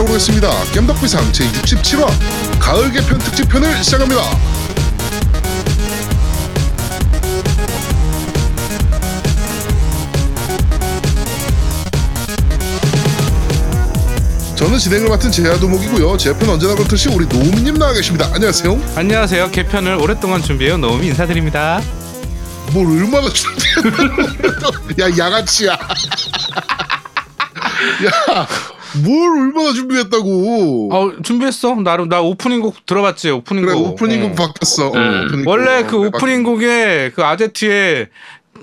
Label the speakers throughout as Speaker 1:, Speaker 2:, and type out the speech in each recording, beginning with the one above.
Speaker 1: 함께 날아오겠습니다. 겜덕비상 제67화 가을 개편 특집편을 시작합니다. 저는 진행을 맡은 제야도목이고요. 제 옆에는 언제나 그렇듯이 우리 노우미님 나와 계십니다. 안녕하세요.
Speaker 2: 안녕하세요. 개편을 오랫동안 준비해온 노우미 인사드립니다.
Speaker 1: 뭘 얼마나 준비했야 양아치야. 야, 뭘 얼마나 준비했다고.
Speaker 2: 어 준비했어. 나름 나 오프닝 곡 들어봤지. 오프닝
Speaker 1: 그래
Speaker 2: 곡.
Speaker 1: 오프닝 곡
Speaker 2: 어.
Speaker 1: 바꿨어. 어,
Speaker 3: 음.
Speaker 1: 오프닝
Speaker 2: 원래
Speaker 1: 곡.
Speaker 2: 그
Speaker 1: 네,
Speaker 2: 오프닝 곡에 그 아제트의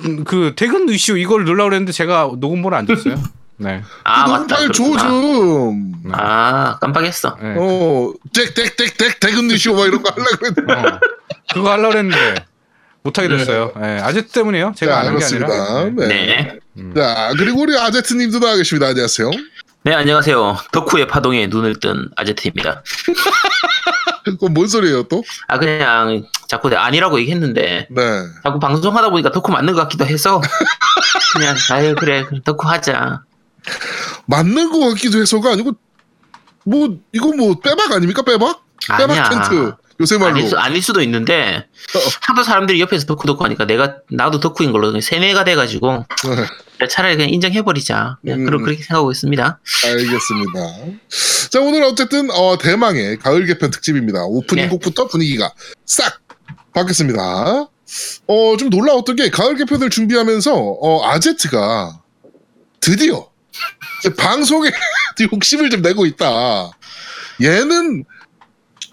Speaker 2: 음, 그 퇴근 이슈 이걸 넣으려고 그랬는데 제가 녹음본을 안 줬어요. 네.
Speaker 3: 아
Speaker 1: 그. 녹음 파일 줘
Speaker 3: 그렇구나.
Speaker 1: 좀.
Speaker 3: 아 깜빡했어.
Speaker 2: 네.
Speaker 1: 어, 땡땡땡땡 퇴근 뉴쇼 막 이런 거 하려고 했는데.
Speaker 2: 어. 그거 하려고 그랬는데 못하게 됐어요. 네. 아제트 때문이에요. 제가
Speaker 1: 자,
Speaker 2: 안한게 아니라.
Speaker 1: 그렇습니다. 네.
Speaker 3: 네.
Speaker 1: 자, 그리고 우리 아제트님도 나와 계십니다. 안녕하세요.
Speaker 3: 네 안녕하세요. 덕후의 파동에 눈을 뜬 아제트입니다.
Speaker 1: 그건 뭔 소리예요, 또?
Speaker 3: 아 그냥 자꾸 아니라고 얘기했는데
Speaker 1: 네.
Speaker 3: 자꾸 방송하다 보니까 덕후 맞는 것 같기도 해서 그냥 아유 그래 덕후 하자.
Speaker 1: 맞는 거 같기도 해서가 아니고, 뭐, 이거 뭐, 빼박 아닙니까? 빼박? 빼박
Speaker 3: 아니야.
Speaker 1: 텐트. 요새 말로.
Speaker 3: 아닐, 수, 아닐 수도 있는데
Speaker 1: 어.
Speaker 3: 하도 사람들이 옆에서 덕후 덕후 하니까 내가 나도 덕후인 걸로 세뇌가 돼가지고
Speaker 1: 네,
Speaker 3: 차라리 그냥 인정해버리자. 그냥
Speaker 1: 음.
Speaker 3: 그런 그렇게 생각하고 있습니다.
Speaker 1: 알겠습니다. 자, 오늘 어쨌든, 어, 대망의 가을 개편 특집입니다. 오프닝
Speaker 3: 네.
Speaker 1: 곡부터 분위기가 싹 바뀌었습니다. 어, 좀 놀라웠던 게, 가을 개편을 준비하면서, 어, 아제트가 드디어 방송에 욕심을 좀 내고 있다. 얘는,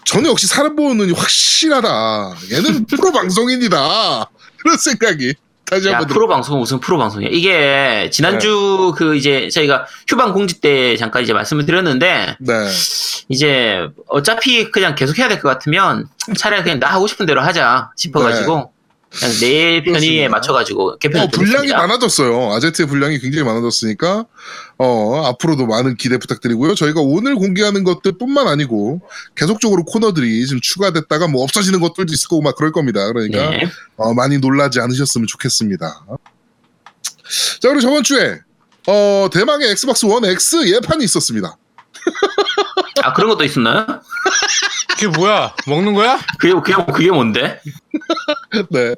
Speaker 1: 저는 역시 사람 보는 눈이 확실하다. 얘는 프로 방송인이다. 그런 생각이 다시
Speaker 3: 야
Speaker 1: 한번
Speaker 3: 프로 방송은 무슨 프로 방송이야? 이게 지난주
Speaker 1: 네.
Speaker 3: 그 이제 저희가 휴방 공지 때 잠깐 이제 말씀을 드렸는데
Speaker 1: 네.
Speaker 3: 이제 어차피 그냥 계속 해야 될 것 같으면 차라리 그냥 나 하고 싶은 대로 하자 싶어가지고 그냥 내 편의에. 맞춰가지고 개편을
Speaker 1: 어, 분량이. 많아졌어요. 아제트의 분량이 굉장히 많아졌으니까, 어, 앞으로도 많은 기대 부탁드리고요. 저희가 오늘 공개하는 것들 뿐만 아니고, 계속적으로 코너들이 좀 추가됐다가 뭐 없어지는 것들도 있을 거고 막 그럴 겁니다. 그러니까,
Speaker 3: 네.
Speaker 1: 어, 많이 놀라지 않으셨으면 좋겠습니다. 자, 그리고 저번 주에, 어, 대망의 엑스박스 원 X 예판이 있었습니다.
Speaker 3: 아 그런 것도 있었나요?
Speaker 2: 그게 뭐야? 먹는 거야?
Speaker 3: 그게 그게 그게 뭔데?
Speaker 1: 네.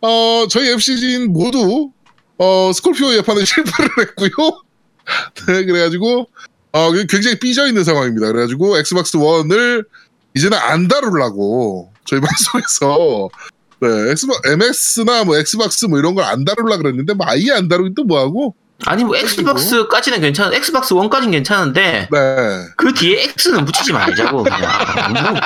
Speaker 1: 어, 저희 FC진 모두, 어, 스콜피오 예판에 실패를 했고요. 네, 그래가지고, 어, 굉장히 삐져 있는 상황입니다. 그래가지고, 엑스박스 원을 이제는 안 다루려고, 저희 방송에서, 네, 엑스박, MX나 뭐 엑스박스 뭐 이런 걸 안 다루려 그랬는데, 뭐 아예 안 다루긴 또 뭐하고,
Speaker 3: 아니 뭐 엑스박스까지는 괜찮은 엑스박스 1까지는 괜찮은데
Speaker 1: 네.
Speaker 3: 그 뒤에 X는 붙이지 말자고 그냥.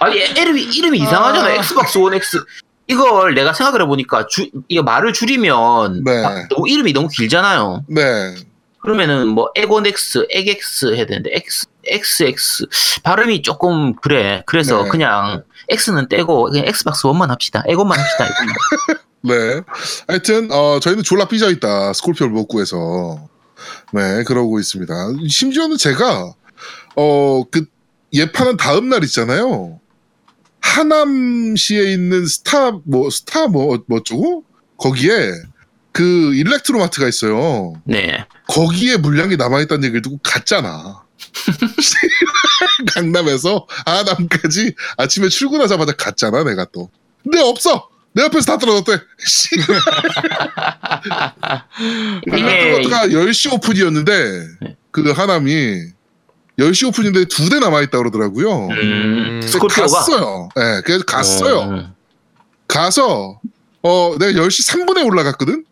Speaker 3: 아니 이름이 이름이 이상하잖아
Speaker 1: 아.
Speaker 3: 엑스박스 1 X 이걸 내가 생각을 해보니까 주, 이거 말을 줄이면
Speaker 1: 네.
Speaker 3: 아, 너무 이름이 너무 길잖아요.
Speaker 1: 네.
Speaker 3: 그러면은 뭐 엑원 X, 엑엑스 해야 되는데 X, XX 발음이 조금 그래. 그래서
Speaker 1: 네.
Speaker 3: 그냥 X는 떼고 그냥 엑스박스 1만 합시다. 엑원만 합시다.
Speaker 1: 네. 하여튼, 어, 저희는 졸라 삐져 있다. 스콜피오를 못 구해서. 네, 그러고 있습니다. 심지어는 제가, 어, 그, 예판은 다음 날 있잖아요. 하남시에 있는 스타, 뭐, 스타, 뭐, 뭐, 어쩌고? 거기에 그 일렉트로마트가 있어요.
Speaker 3: 네.
Speaker 1: 거기에 물량이 남아있다는 얘기를 듣고 갔잖아. 강남에서 하남까지 아침에 출근하자마자 갔잖아, 내가 또. 근데 없어! 내 앞에서 다 떨어졌대. 씨.
Speaker 3: 이게
Speaker 1: 일렉트로마트가 10시 오픈이었는데,
Speaker 3: 네.
Speaker 1: 그 하남이 10시 오픈인데 두 대 남아있다 그러더라고요.
Speaker 3: 음,
Speaker 2: 음,
Speaker 1: 갔어요. 네, 그래서 갔어요.
Speaker 3: 음.
Speaker 1: 가서, 어, 내가 10시 3분에 올라갔거든?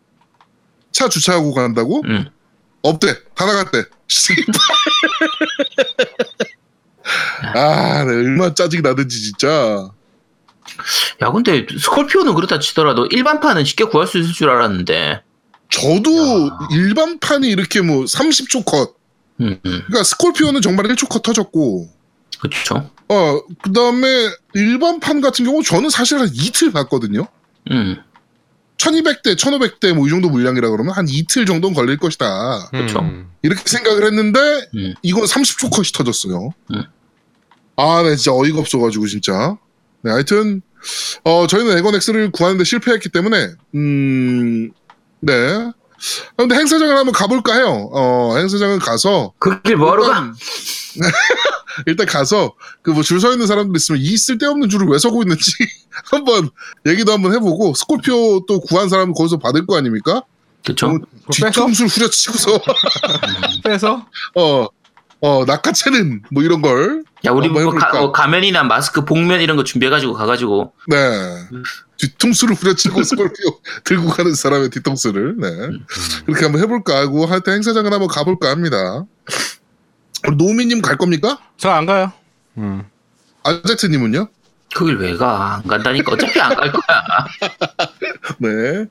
Speaker 1: 차 주차하고 간다고?
Speaker 3: 음.
Speaker 1: 없대. 다 나갔대. 씨발. 아, 네, 얼마나 짜증이 나든지, 진짜.
Speaker 3: 야, 근데 스콜피오는 그렇다 치더라도 일반판은 쉽게 구할 수 있을 줄 알았는데.
Speaker 1: 저도
Speaker 3: 야.
Speaker 1: 일반판이 이렇게 뭐 30초 컷.
Speaker 3: 음, 음.
Speaker 1: 그러니까 스콜피오는 정말 1초 컷 터졌고,
Speaker 3: 그렇죠.
Speaker 1: 어, 그 다음에 일반판 같은 경우 저는 사실 한 이틀 봤거든요.
Speaker 3: 음.
Speaker 1: 1200대, 1500대 뭐 이 정도 물량이라 그러면 한 이틀 정도는 걸릴 것이다.
Speaker 3: 그쵸.
Speaker 2: 음.
Speaker 1: 이렇게 생각을 했는데,
Speaker 3: 음.
Speaker 1: 이건 30초 컷이 터졌어요.
Speaker 3: 음.
Speaker 1: 아, 네, 진짜 어이가 없어 가지고, 진짜. 네, 하여튼, 어, 저희는 에건엑스를 구하는데 실패했기 때문에, 음, 네. 아, 근데 행사장을 한번 가볼까 해요. 어, 행사장을 가서,
Speaker 3: 그길 뭐하러 가?
Speaker 1: 일단 가서 그 뭐 줄 서 있는 사람들 있으면 이 쓸데없는 줄을 왜 서고 있는지 한번 얘기도 한번 해보고 스콜피오 또 구한 사람은 거기서 받을 거 아닙니까?
Speaker 3: 그쵸?
Speaker 1: 어, 뒤통수를 후려치고서
Speaker 2: 빼서
Speaker 1: 어, 어, 낚아채는 뭐 이런 걸.
Speaker 3: 야, 우리
Speaker 1: 한번
Speaker 3: 뭐 가,
Speaker 1: 해볼까?
Speaker 3: 어, 가면이나 마스크, 복면 이런 거 준비해가지고 가가지고.
Speaker 1: 네. 뒤통수를 후려치고 스콜피오 들고 가는 사람의 뒤통수를. 네. 그렇게 한번 해볼까 하고 하여튼 행사장을 한번 가볼까 합니다. 우리 노미님 갈 겁니까?
Speaker 2: 저 안 가요. 음.
Speaker 1: 아제트님은요?
Speaker 3: 거길 왜 가? 안 간다니까. 어차피 안 갈 거야.
Speaker 1: 네.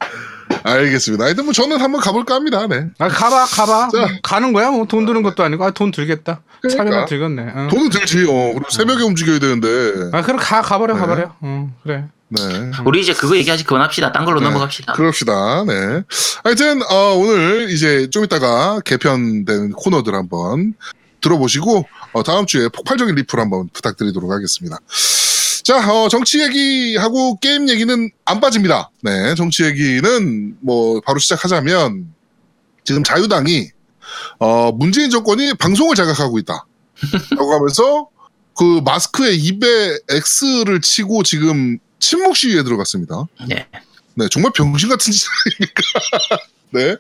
Speaker 1: 알겠습니다. 하여튼 뭐 저는 한번 가볼까 합니다. 네.
Speaker 2: 아 가봐 가봐.
Speaker 1: 자.
Speaker 2: 가는 거야 뭐 돈 드는 것도 아니고 아 돈 들겠다.
Speaker 1: 그러니까.
Speaker 2: 차비만 들겠네. 어.
Speaker 1: 돈은 들지, 어. 그리고 새벽에 움직여야 되는데.
Speaker 2: 아 그럼 가 가버려
Speaker 1: 네.
Speaker 2: 가버려. 어 그래.
Speaker 1: 네.
Speaker 3: 우리 이제 그거 얘기하지 그만합시다. 딴 걸로
Speaker 1: 네.
Speaker 3: 넘어갑시다.
Speaker 1: 그럽시다. 네. 하여튼, 어, 오늘 이제 좀 이따가 개편된 코너들 한번 들어보시고, 어, 다음 주에 폭발적인 리플 한번 부탁드리도록 하겠습니다. 자, 어, 정치 얘기하고 게임 얘기는 안 빠집니다. 네. 정치 얘기는 뭐, 바로 시작하자면, 지금 자유당이, 어, 문재인 정권이 방송을 자각하고 있다. 라고 하면서, 그 마스크에 입에 X를 치고 지금 침묵 시위에 들어갔습니다.
Speaker 3: 네.
Speaker 1: 네, 정말 병신 같은 짓 아닙니까? 네.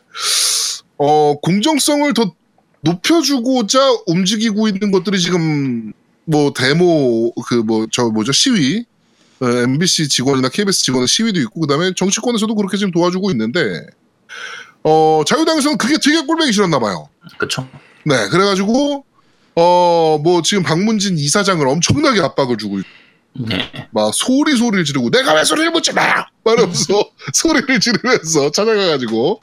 Speaker 1: 어, 공정성을 더 높여주고자 움직이고 있는 것들이 지금 뭐 데모 그 뭐 저 뭐죠 시위 어, MBC 직원이나 KBS 직원의 시위도 있고 그다음에 정치권에서도 그렇게 지금 도와주고 있는데 어 자유당에서는 그게 되게 꼴보기 싫었나 봐요.
Speaker 3: 그쵸?
Speaker 1: 네, 그래가지고 어 뭐 지금 박문진 이사장을 엄청나게 압박을 주고 있고
Speaker 3: 네.
Speaker 1: 막 소리 소리를 지르고 내가 왜 소리를 묻지 마! 말하면서 소리를 지르면서 찾아가가지고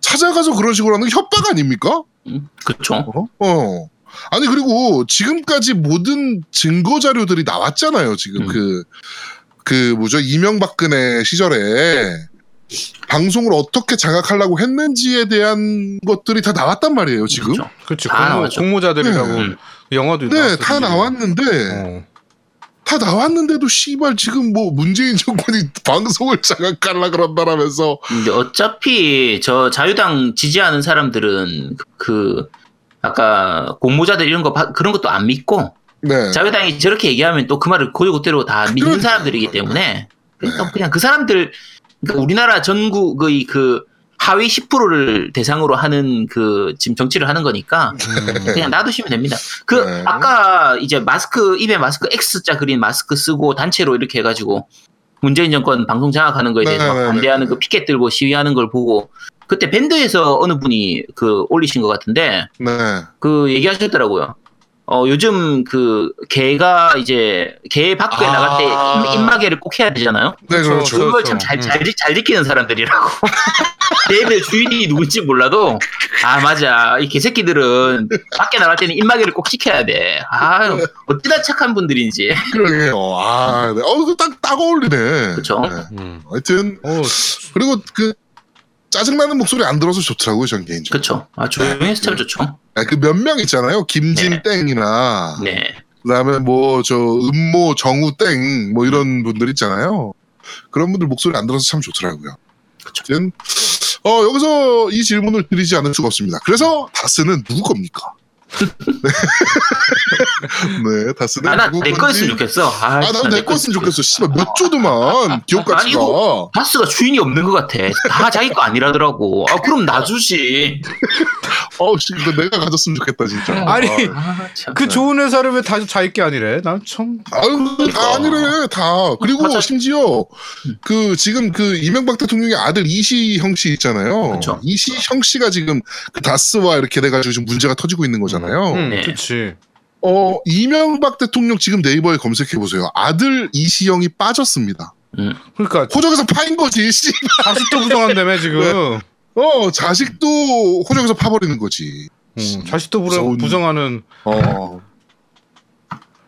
Speaker 1: 찾아가서 그런 식으로 하는 게 협박 아닙니까?
Speaker 3: 음, 그쵸?
Speaker 1: 어? 어. 아니 그리고 지금까지 모든 증거 자료들이 나왔잖아요. 지금
Speaker 3: 음.
Speaker 1: 그그 뭐죠 이명박근혜 시절에 방송을 어떻게 장악하려고 했는지에 대한 것들이 다 나왔단 말이에요. 지금.
Speaker 2: 공모,
Speaker 3: 나왔죠.
Speaker 2: 공모자들이라고
Speaker 3: 음.
Speaker 2: 영화도
Speaker 1: 네. 다 나왔는데
Speaker 2: 어.
Speaker 1: 다 나왔는데도 씨발 지금 뭐 문재인 정권이 방송을 장악하려 그런다라면서
Speaker 3: 근데 어차피 저 자유당 지지하는 사람들은 그- 그 아까 공모자들 이런 거 바- 그런 것도 안 믿고
Speaker 1: 네.
Speaker 3: 자유당이 저렇게 얘기하면 또 그 말을 고지고대로 다 믿는
Speaker 1: 그러니까요.
Speaker 3: 사람들이기 때문에 그러니까
Speaker 1: 네.
Speaker 3: 그냥 그 사람들 그러니까 우리나라 전국의 그 하위 10%를 대상으로 하는 그 지금 정치를 하는 거니까
Speaker 2: 음.
Speaker 3: 그냥 놔두시면 됩니다. 그
Speaker 1: 네.
Speaker 3: 아까 이제 마스크 입에 마스크 X자 그린 마스크 쓰고 단체로 이렇게 해가지고 문재인 정권 방송 장악하는 거에 대해서 막
Speaker 1: 네네네.
Speaker 3: 반대하는 그 피켓 들고 시위하는 걸 보고 그때 밴드에서 어느 분이 그 올리신 것 같은데
Speaker 1: 네.
Speaker 3: 그 얘기하셨더라고요. 어 요즘 그 개가 이제 개 밖에
Speaker 1: 아.
Speaker 3: 나갈 때 입, 입마개를 꼭 해야 되잖아요.
Speaker 1: 네,
Speaker 2: 그렇죠.
Speaker 1: 그렇죠.
Speaker 3: 그걸
Speaker 2: 그렇죠.
Speaker 3: 참잘잘
Speaker 2: 음.
Speaker 3: 잘 지키는 사람들이라고. 개들 주인이 누군지 몰라도 아 맞아 이 개새끼들은 밖에 나갈 때는 입마개를 꼭 지켜야 돼. 아 어찌나 착한 분들인지.
Speaker 1: 그러게요. 아, 네. 어, 그 딱, 딱 어울리네.
Speaker 3: 그쵸.
Speaker 1: 네.
Speaker 2: 음.
Speaker 1: 하여튼,
Speaker 2: 어,
Speaker 1: 그리고 그, 짜증나는 목소리 안 들어서 좋더라고요, 전 개인적으로.
Speaker 3: 그쵸. 아 조용해서 참 좋죠.
Speaker 1: 그몇 명 있잖아요. 김진 땡이나,
Speaker 3: 네.
Speaker 1: 그 다음에 뭐, 저, 음모 정우 땡, 뭐 이런 분들 있잖아요. 그런 분들 목소리 안 들어서 참 좋더라고요.
Speaker 3: 그쵸.
Speaker 1: 어, 여기서 이 질문을 드리지 않을 수가 없습니다. 그래서 다스는 누구 겁니까? 네, 다스는
Speaker 3: 아나
Speaker 1: 누구
Speaker 3: 내
Speaker 1: 건지.
Speaker 3: 거였으면 좋겠어. 아,
Speaker 1: 아,
Speaker 3: 진짜
Speaker 1: 난내내 거였으면 좋겠어. 씨발, 몇 조드만. 기억
Speaker 3: 아니. 이거- 바스가 주인이 없는 것 같아. 다 자기 거 아니라더라고. 아 그럼 놔주지.
Speaker 1: 어우, 씨, 이거 내가 가졌으면 좋겠다, 진짜.
Speaker 2: 아니,
Speaker 3: 아, 참.
Speaker 2: 그 좋은 회사를 왜 다 자기 게 아니래? 난 참.
Speaker 1: 아유, 다 아니래, 다. 그리고
Speaker 3: 맞아.
Speaker 1: 심지어, 그, 지금 그, 이명박 대통령의 아들 이시형 씨 있잖아요.
Speaker 3: 그쵸.
Speaker 1: 이시형 씨가 지금 그 다스와 이렇게 돼가지고 지금 문제가 터지고 있는 거잖아 요.
Speaker 2: 음,
Speaker 3: 네.
Speaker 2: 그렇지.
Speaker 1: 어, 이명박 대통령 지금 네이버에 검색해 보세요. 아들 이시형이 빠졌습니다.
Speaker 2: 그러니까
Speaker 1: 호적에서 파인 거지, 씨.
Speaker 2: 자식도 부정한다며 지금.
Speaker 1: 어, 자식도 호적에서 파버리는 거지.
Speaker 2: 음, 자식도 부정,
Speaker 1: 무서운-
Speaker 2: 부정하는.
Speaker 1: 어.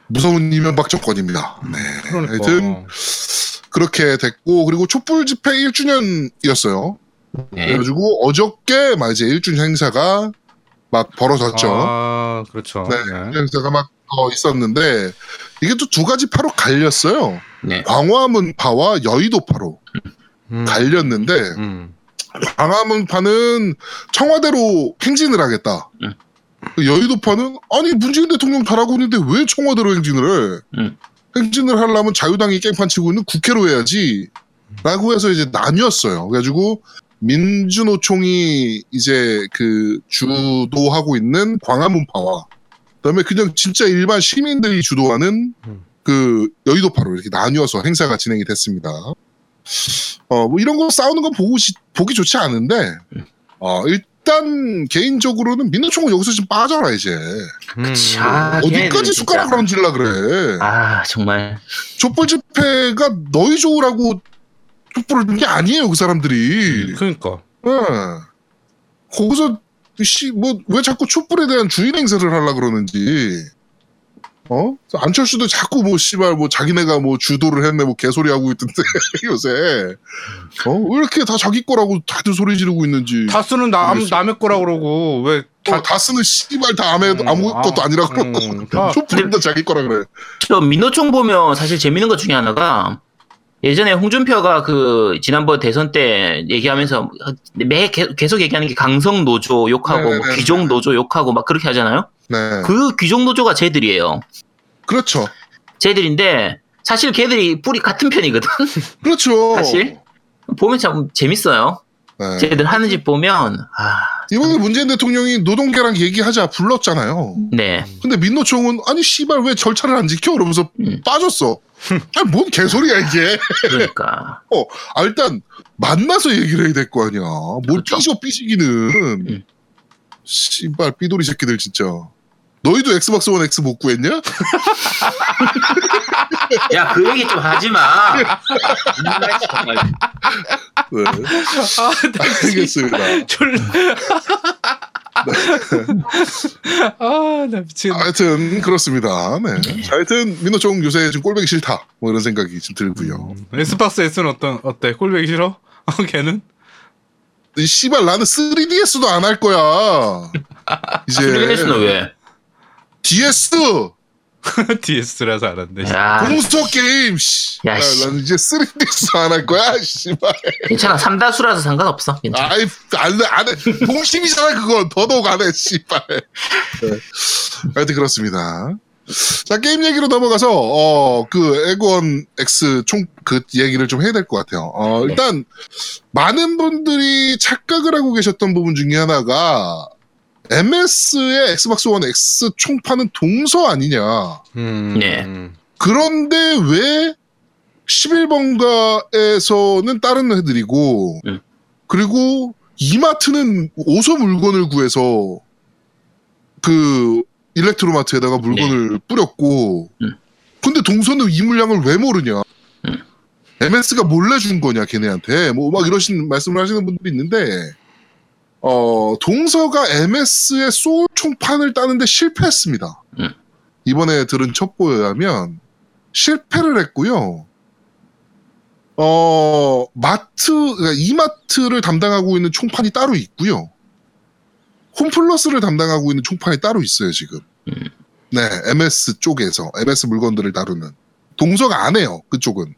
Speaker 1: 무서운 이명박 정권입니다. 네.
Speaker 2: 그러니까.
Speaker 1: 하여튼, 그렇게 됐고, 그리고 촛불 집회 1주년이었어요.
Speaker 3: 네.
Speaker 1: 그래가지고 어저께 막 이제 1주년 행사가 막 벌어졌죠.
Speaker 2: 아, 그렇죠.
Speaker 1: 네.
Speaker 2: 네.
Speaker 1: 행사가 막 어, 있었는데, 이게 또 두 가지 파로 갈렸어요.
Speaker 3: 네.
Speaker 1: 광화문파와 여의도파로
Speaker 2: 음.
Speaker 1: 갈렸는데,
Speaker 2: 음.
Speaker 1: 광화문파는 청와대로 행진을 하겠다. 여의도파는 아니 문재인 대통령 잘하고 있는데 왜 청와대로 행진을 해?
Speaker 3: 음.
Speaker 1: 행진을 하려면 자유당이 깽판 치고 있는 국회로 해야지. 라고 해서 이제 나뉘었어요. 그래가지고 민주노총이 이제 그 주도하고 있는 광화문파와 그다음에 그냥 진짜 일반 시민들이 주도하는
Speaker 2: 음.
Speaker 1: 그 여의도파로 이렇게 나뉘어서 행사가 진행이 됐습니다. 어, 뭐 이런 거 싸우는 건 보고, 시- 보기 좋지 않은데, 어, 일단 개인적으로는 민노총은 여기서 좀 빠져라, 이제.
Speaker 2: 음.
Speaker 3: 아,
Speaker 1: 어디까지. 숟가락을 얹으려 그래.
Speaker 3: 아 정말
Speaker 1: 촛불 집회가 너희 좋으라고 촛불을 든게 아니에요, 그 사람들이.
Speaker 2: 그러니까.
Speaker 1: 예. 거기서, 씨, 뭐, 왜 자꾸 촛불에 대한 주인 행세를 하려 그러는지. 어? 안철수도 자꾸 뭐, 씨발, 뭐, 자기네가 뭐, 주도를 했네, 뭐, 개소리 하고 있던데, 요새. 어? 왜 이렇게 다 자기 거라고 다들 소리 지르고 있는지.
Speaker 2: 다스는 남
Speaker 1: 모르겠어.
Speaker 2: 남의 거라 그러고 왜
Speaker 1: 다, 다 쓰는 씨발 다 아무,
Speaker 2: 음,
Speaker 1: 아무것도
Speaker 2: 아,
Speaker 1: 아니라 그러고.
Speaker 2: 음, 다-
Speaker 1: 촛불은 다 자기 거라 그래.
Speaker 3: 저 민노총 보면 사실 재밌는 것 중에 하나가 예전에 홍준표가 그 지난번 대선 때 얘기하면서 매 개- 계속 얘기하는 게 강성 노조 욕하고 뭐
Speaker 1: 네네네.
Speaker 3: 귀족 노조 욕하고 막 그렇게 하잖아요.
Speaker 1: 네.
Speaker 3: 그 귀족 노조가 쟤들이에요.
Speaker 1: 그렇죠.
Speaker 3: 쟤들인데 사실 걔들이 뿌리 같은 편이거든.
Speaker 1: 그렇죠.
Speaker 3: 사실 보면 참 재밌어요.
Speaker 1: 네.
Speaker 3: 쟤들 하는 짓 보면 아,
Speaker 1: 이번에 문재인 대통령이 노동계랑 얘기하자 불렀잖아요.
Speaker 3: 네.
Speaker 1: 근데 민노총은 아니 씨발 왜 절차를 안 지켜? 이러면서
Speaker 3: 음.
Speaker 1: 빠졌어. 아니 뭔 개소리야 이게.
Speaker 3: 그러니까
Speaker 1: 아, 일단 만나서 얘기를 해야 될 거 아니야. 뭘
Speaker 3: 그렇죠.
Speaker 1: 삐져 삐지기는.
Speaker 3: 음.
Speaker 1: 씨발 삐돌이 새끼들 진짜. 너희도 엑스박스 원 X 못 구했냐?
Speaker 3: 야 그 얘기 좀 하지 마.
Speaker 1: 네.
Speaker 2: 아, 나
Speaker 1: 알겠습니다.
Speaker 2: 졸. 아, 나 미친.
Speaker 1: 하여튼 그렇습니다. 네. 자, 하여튼 민노총 요새 좀 꼴보기 싫다. 뭐 이런 생각이 좀 들고요.
Speaker 2: 엑스박스 S는 어떤 어때? 꼴보기 싫어? 어, 걔는?
Speaker 1: 이 씨발 나는 3DS도 안 할 거야. 이제
Speaker 3: 그래서는 왜?
Speaker 1: DS
Speaker 2: DS라서 알았네.
Speaker 3: 야
Speaker 1: 공서 게임. 씨.
Speaker 3: 야, 씨.
Speaker 1: 나는 이제 3DS 안할 거야. 씨발.
Speaker 3: 괜찮아 삼다수라서 상관없어. 괜찮아.
Speaker 1: 아이 안돼 안해. 동심이잖아 그건. 더더욱 안 해. 씨발. 네. 하여튼 그렇습니다. 자 게임 얘기로 넘어가서 어 그 에고원 X 총 그 얘기를 좀 해야 될 것 같아요. 어
Speaker 3: 네.
Speaker 1: 일단 많은 분들이 착각을 하고 계셨던 부분 중에 하나가 MS의 엑스박스 원 X 총판은 동서 아니냐.
Speaker 2: 음.
Speaker 3: 네.
Speaker 1: 그런데 왜 11번가에서는 다른 애들이고
Speaker 3: 음.
Speaker 1: 그리고 이마트는 오서 물건을 구해서 그 일렉트로마트에다가 물건을 뿌렸고
Speaker 3: 음.
Speaker 1: 근데 동서는 이 물량을 왜 모르냐
Speaker 3: 음.
Speaker 1: MS가 몰래 준 거냐 걔네한테 뭐 막 이러신 말씀을 하시는 분들이 있는데 어 동서가 MS의 소울 총판을 따는데 실패했습니다
Speaker 3: 음.
Speaker 1: 이번에 들은 첩보에 의하면 실패를 했고요. 어, 마트, 그러니까 이마트를 담당하고 있는 총판이 따로 있고요. 홈플러스를 담당하고 있는 총판이 따로 있어요, 지금.
Speaker 3: 음.
Speaker 1: 네, MS 쪽에서, MS 물건들을 다루는. 동서가 안 해요, 그쪽은.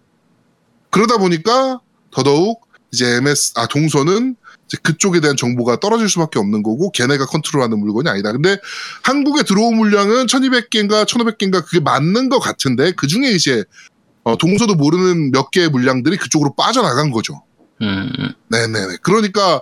Speaker 1: 그러다 보니까 더더욱 이제 MS, 아, 동서는 그쪽에 대한 정보가 떨어질 수밖에 없는 거고, 걔네가 컨트롤하는 물건이 아니다. 근데 한국에 들어온 물량은 1200개인가 1500개인가 그게 맞는 것 같은데, 그 중에 이제 어, 동서도 모르는 몇 개의 물량들이 그쪽으로 빠져나간 거죠.
Speaker 3: 음, 음.
Speaker 1: 네네네. 그러니까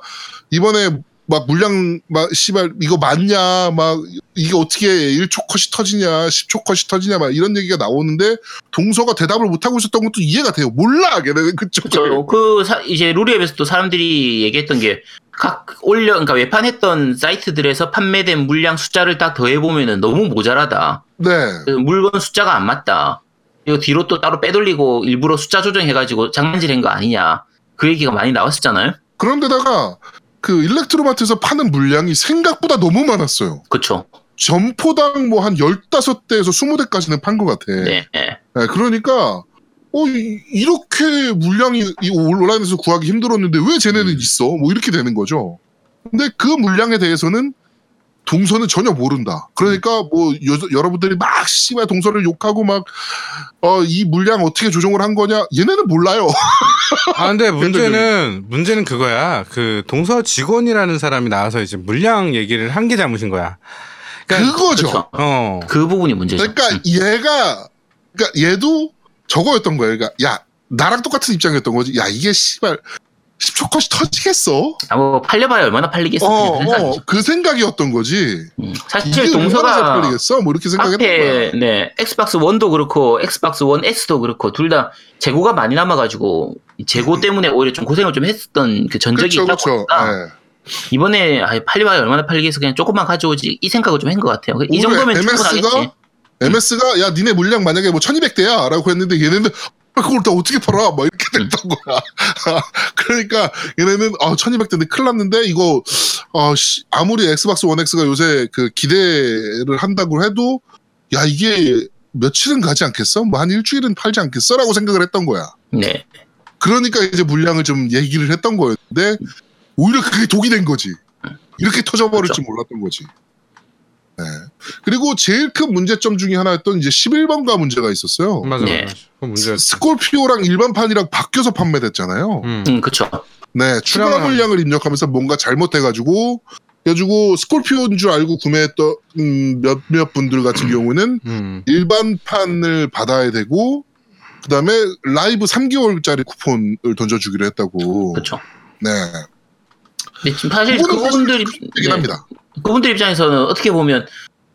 Speaker 1: 이번에 막 물량 막 씨발 이거 맞냐 막 이게 어떻게 1초 컷이 터지냐 10초 컷이 터지냐 막 이런 얘기가 나오는데 동서가 대답을 못 하고 있었던 것도 이해가 돼요. 몰라 걔네는 그쪽을.
Speaker 3: 그쵸. 그 사- 이제 루리앱에서도 사람들이 얘기했던 게 각 올려 그러니까 외판했던 사이트들에서 판매된 물량 숫자를 딱 더해 보면은 너무 모자라다.
Speaker 1: 네.
Speaker 3: 그 물건 숫자가 안 맞다. 이거 뒤로 또 따로 빼돌리고 일부러 숫자 조정해가지고 장난질한 거 아니냐. 그 얘기가 많이 나왔었잖아요.
Speaker 1: 그런데다가 그 일렉트로마트에서 파는 물량이 생각보다 너무 많았어요.
Speaker 3: 그쵸.
Speaker 1: 점포당 뭐 한 15대에서 20대까지는 판 것 같아.
Speaker 3: 네. 네.
Speaker 1: 네, 그러니까 어 이- 이렇게 물량이 이 온라인에서 구하기 힘들었는데 왜 쟤네는
Speaker 3: 음.
Speaker 1: 있어? 뭐 이렇게 되는 거죠. 근데 그 물량에 대해서는 동서는 전혀 모른다. 그러니까 뭐 여, 러분들이막 씨발 동서를 욕하고 막 어 이 물량 어떻게 조정을 한 거냐? 얘네는 몰라요.
Speaker 2: 아 근데 문제는 문제는 그거야. 그 동서 직원이라는 사람이 나와서 이제 물량 얘기를 한 게 잘못인 거야. 그러니까
Speaker 1: 그거죠.
Speaker 3: 그렇죠.
Speaker 2: 어.
Speaker 3: 그 부분이 문제죠.
Speaker 1: 그러니까
Speaker 3: 음.
Speaker 1: 얘가 그러니까 얘도 저거였던 거예요. 그러니까 야 나랑 똑같은 입장이었던 거지. 야 이게 씨발 10초 컷이 터지겠어?
Speaker 3: 아, 뭐 팔려봐야 얼마나 팔리겠어.
Speaker 1: 어,
Speaker 3: 그.
Speaker 1: 어, 그 생각이었던 거지.
Speaker 3: 음. 사실 동서가
Speaker 1: 팔리겠어? 뭐 이렇게 생각했던 거야.
Speaker 3: 네 엑스박스 1도 그렇고 엑스박스 1 S도 그렇고 둘 다 재고가 많이 남아가지고 이 재고 때문에 오히려 좀 고생을 좀 했던 그 전적이
Speaker 1: 음. 그렇죠,
Speaker 3: 있다
Speaker 1: 그렇죠.
Speaker 3: 보니까
Speaker 1: 예.
Speaker 3: 이번에 아, 팔려봐야 얼마나 팔리겠어 그냥 조금만 가져오지 이 생각을 좀 한 것 같아요. 이 정도면
Speaker 1: MS가
Speaker 3: 충분하겠지.
Speaker 1: MS가 야 니네 물량 만약에 뭐 1200대야 라고 했는데 얘네는 아, 그걸 다 어떻게 팔아? 막 이렇게
Speaker 3: 음.
Speaker 1: 됐던 거야. 그러니까 얘네는 아 1200대인데 큰일 났는데 이거 아, 씨, 아무리 엑스박스 원 X가 요새 그 기대를 한다고 해도 야 이게 며칠은 가지 않겠어? 뭐 한 일주일은 팔지 않겠어? 라고 생각을 했던 거야.
Speaker 3: 네.
Speaker 1: 그러니까 이제 물량을 좀 얘기를 했던 거였는데 오히려 그게 독이 된 거지. 이렇게 터져버릴 줄 몰랐던 거지. 네. 그리고 제일 큰 문제점 중에 하나였던 이제 11번가 문제가 있었어요.
Speaker 2: 맞아,
Speaker 3: 네.
Speaker 2: 맞아. 그.
Speaker 1: 스콜피오랑 일반판이랑 바뀌어서 판매됐잖아요.
Speaker 2: 음.
Speaker 3: 음, 그쵸.
Speaker 1: 네, 추가 물량을 입력하면서 뭔가 잘못해가지고 그래가지고 스콜피오인 줄 알고 구매했던 음, 몇몇 분들 같은 경우는
Speaker 2: 음.
Speaker 1: 일반판을 받아야 되고 그 다음에 라이브 3개월짜리 쿠폰을 던져주기로 했다고.
Speaker 3: 그쵸.
Speaker 1: 네,
Speaker 3: 근데 지금 사실
Speaker 1: 그거는
Speaker 3: 그분들
Speaker 1: 되긴
Speaker 3: 네,
Speaker 1: 합니다.
Speaker 3: 그분들 입장에서는 어떻게 보면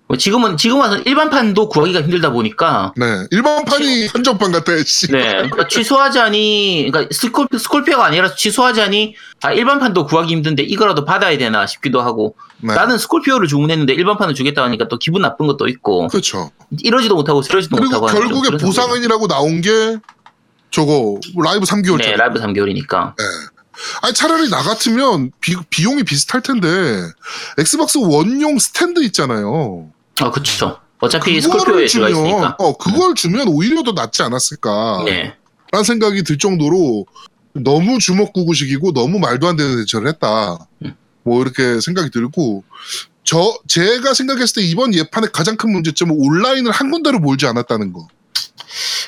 Speaker 3: 뭐 지금은 지금 와서 일반판도 구하기가 힘들다 보니까
Speaker 1: 네, 일반판이 한정판 같아. 씨.
Speaker 3: 네, 그러니까 취소하자니, 그러니까 스콜피, 스콜피오가 아니라 취소하자니, 아, 일반판도 구하기 힘든데 이거라도 받아야 되나 싶기도 하고,
Speaker 1: 네.
Speaker 3: 나는 스콜피오를 주문했는데 일반판을 주겠다 하니까 또 기분 나쁜 것도 있고,
Speaker 1: 그렇죠.
Speaker 3: 이러지도 못하고 저러지도 못하고.
Speaker 1: 결국에. 보상은이라고 나온 게 저거 라이브 3개월짜리.
Speaker 3: 네, 라이브 3개월이니까.
Speaker 1: 아니 차라리 나 같으면 비, 비용이 비슷할 텐데 엑스박스 원용 스탠드 있잖아요.
Speaker 3: 아, 그쵸. 어차피 스콜피오에 들어가 있으니까.
Speaker 1: 어 그걸 주면 오히려 더 낫지 않았을까?
Speaker 3: 네.
Speaker 1: 라는 생각이 들 정도로 너무 주먹구구식이고 너무 말도 안 되는 대처를 했다.
Speaker 3: 음.
Speaker 1: 뭐 이렇게 생각이 들고 저 제가 생각했을 때 이번 예판의 가장 큰 문제점은 온라인을 한 군데로 몰지 않았다는 거.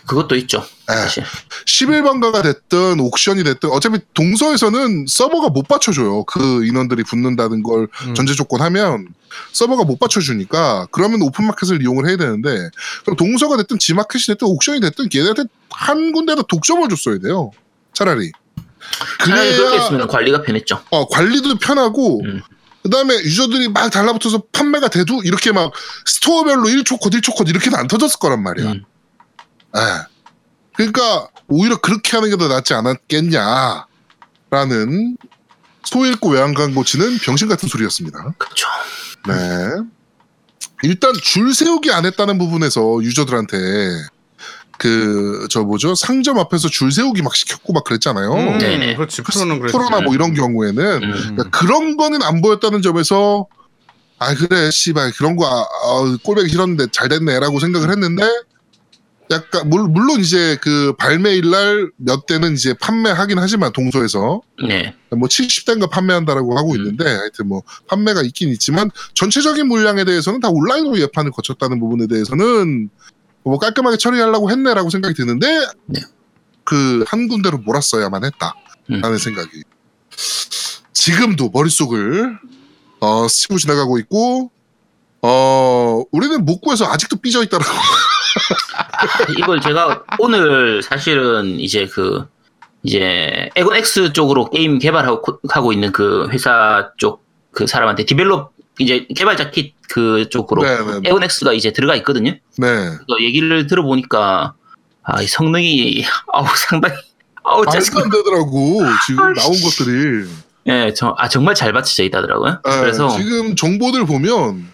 Speaker 3: 그것도 있죠.
Speaker 1: 예.
Speaker 3: 사실.
Speaker 1: 11번가가 됐든 옥션이 됐든 어차피 동서에서는 서버가 못 받쳐줘요. 그 인원들이 붙는다는 걸
Speaker 2: 음.
Speaker 1: 전제 조건 하면 서버가 못 받쳐주니까 그러면 오픈마켓을 이용을 해야 되는데 그럼 동서가 됐든 지마켓이 됐든 옥션이 됐든 걔네한테 한 군데다 독점을 줬어야 돼요. 차라리.
Speaker 3: 차라리 그렇게 했으면 관리가 편했죠.
Speaker 1: 어, 관리도 편하고
Speaker 3: 음.
Speaker 1: 그다음에 유저들이 막 달라붙어서 판매가 돼도 이렇게 막 스토어별로 1초 컷 1초 컷 이렇게는 안 터졌을 거란 말이야.
Speaker 3: 음.
Speaker 1: 예. 그러니까 오히려 그렇게 하는 게 더 낫지 않았겠냐라는 소 읽고 외양간 고치는 병신 같은 소리였습니다.
Speaker 3: 그쵸.
Speaker 1: 네. 일단 줄 세우기 안 했다는 부분에서 유저들한테 그 저 뭐죠 상점 앞에서 줄 세우기 막 시켰고 막 그랬잖아요.
Speaker 2: 음,
Speaker 3: 네네.
Speaker 2: 그렇지. 프로는 그랬지.
Speaker 1: 코로나 뭐 이런 경우에는
Speaker 3: 음.
Speaker 2: 음.
Speaker 1: 그러니까 그런 거는 안 보였다는 점에서 아 그래 씨발 그런 거 아, 아, 꼴보기 싫었는데 잘 됐네라고 생각을 했는데 약간 물, 물론 이제 그 발매일 날 몇 대는 이제 판매하긴 하지만 동서에서
Speaker 3: 네.
Speaker 1: 뭐 70대인가 판매한다라고 하고
Speaker 3: 음.
Speaker 1: 있는데 하여튼 뭐 판매가 있긴 있지만 전체적인 물량에 대해서는 다 온라인으로 예판을 거쳤다는 부분에 대해서는 뭐 깔끔하게 처리하려고 했네라고 생각이 드는데
Speaker 3: 네.
Speaker 1: 그한 군데로 몰았어야만 했다라는
Speaker 3: 음.
Speaker 1: 생각이 지금도 머릿속을 어 스치고 지나가고 있고 어 우리는 못 구해서 아직도 삐져 있다라고
Speaker 3: 이걸 제가 오늘 사실은 이제 그 이제 엑원 X 쪽으로 게임 개발하고 하고 있는 그 회사 쪽 그 사람한테 develop 이제 개발자 킷 그 쪽으로
Speaker 1: 네네
Speaker 3: 엑원 X가 이제 들어가 있거든요.
Speaker 1: 네
Speaker 3: 그래서 얘기를 들어보니까 아, 이 성능이 아우 상당히 아우 짜증.
Speaker 1: 안 되더라고 지금
Speaker 3: 아이씨.
Speaker 1: 나온 것들이
Speaker 3: 예, 저, 아 정말 잘 받쳐져 있다더라고요.
Speaker 1: 예,
Speaker 3: 그래서
Speaker 1: 지금 정보들 보면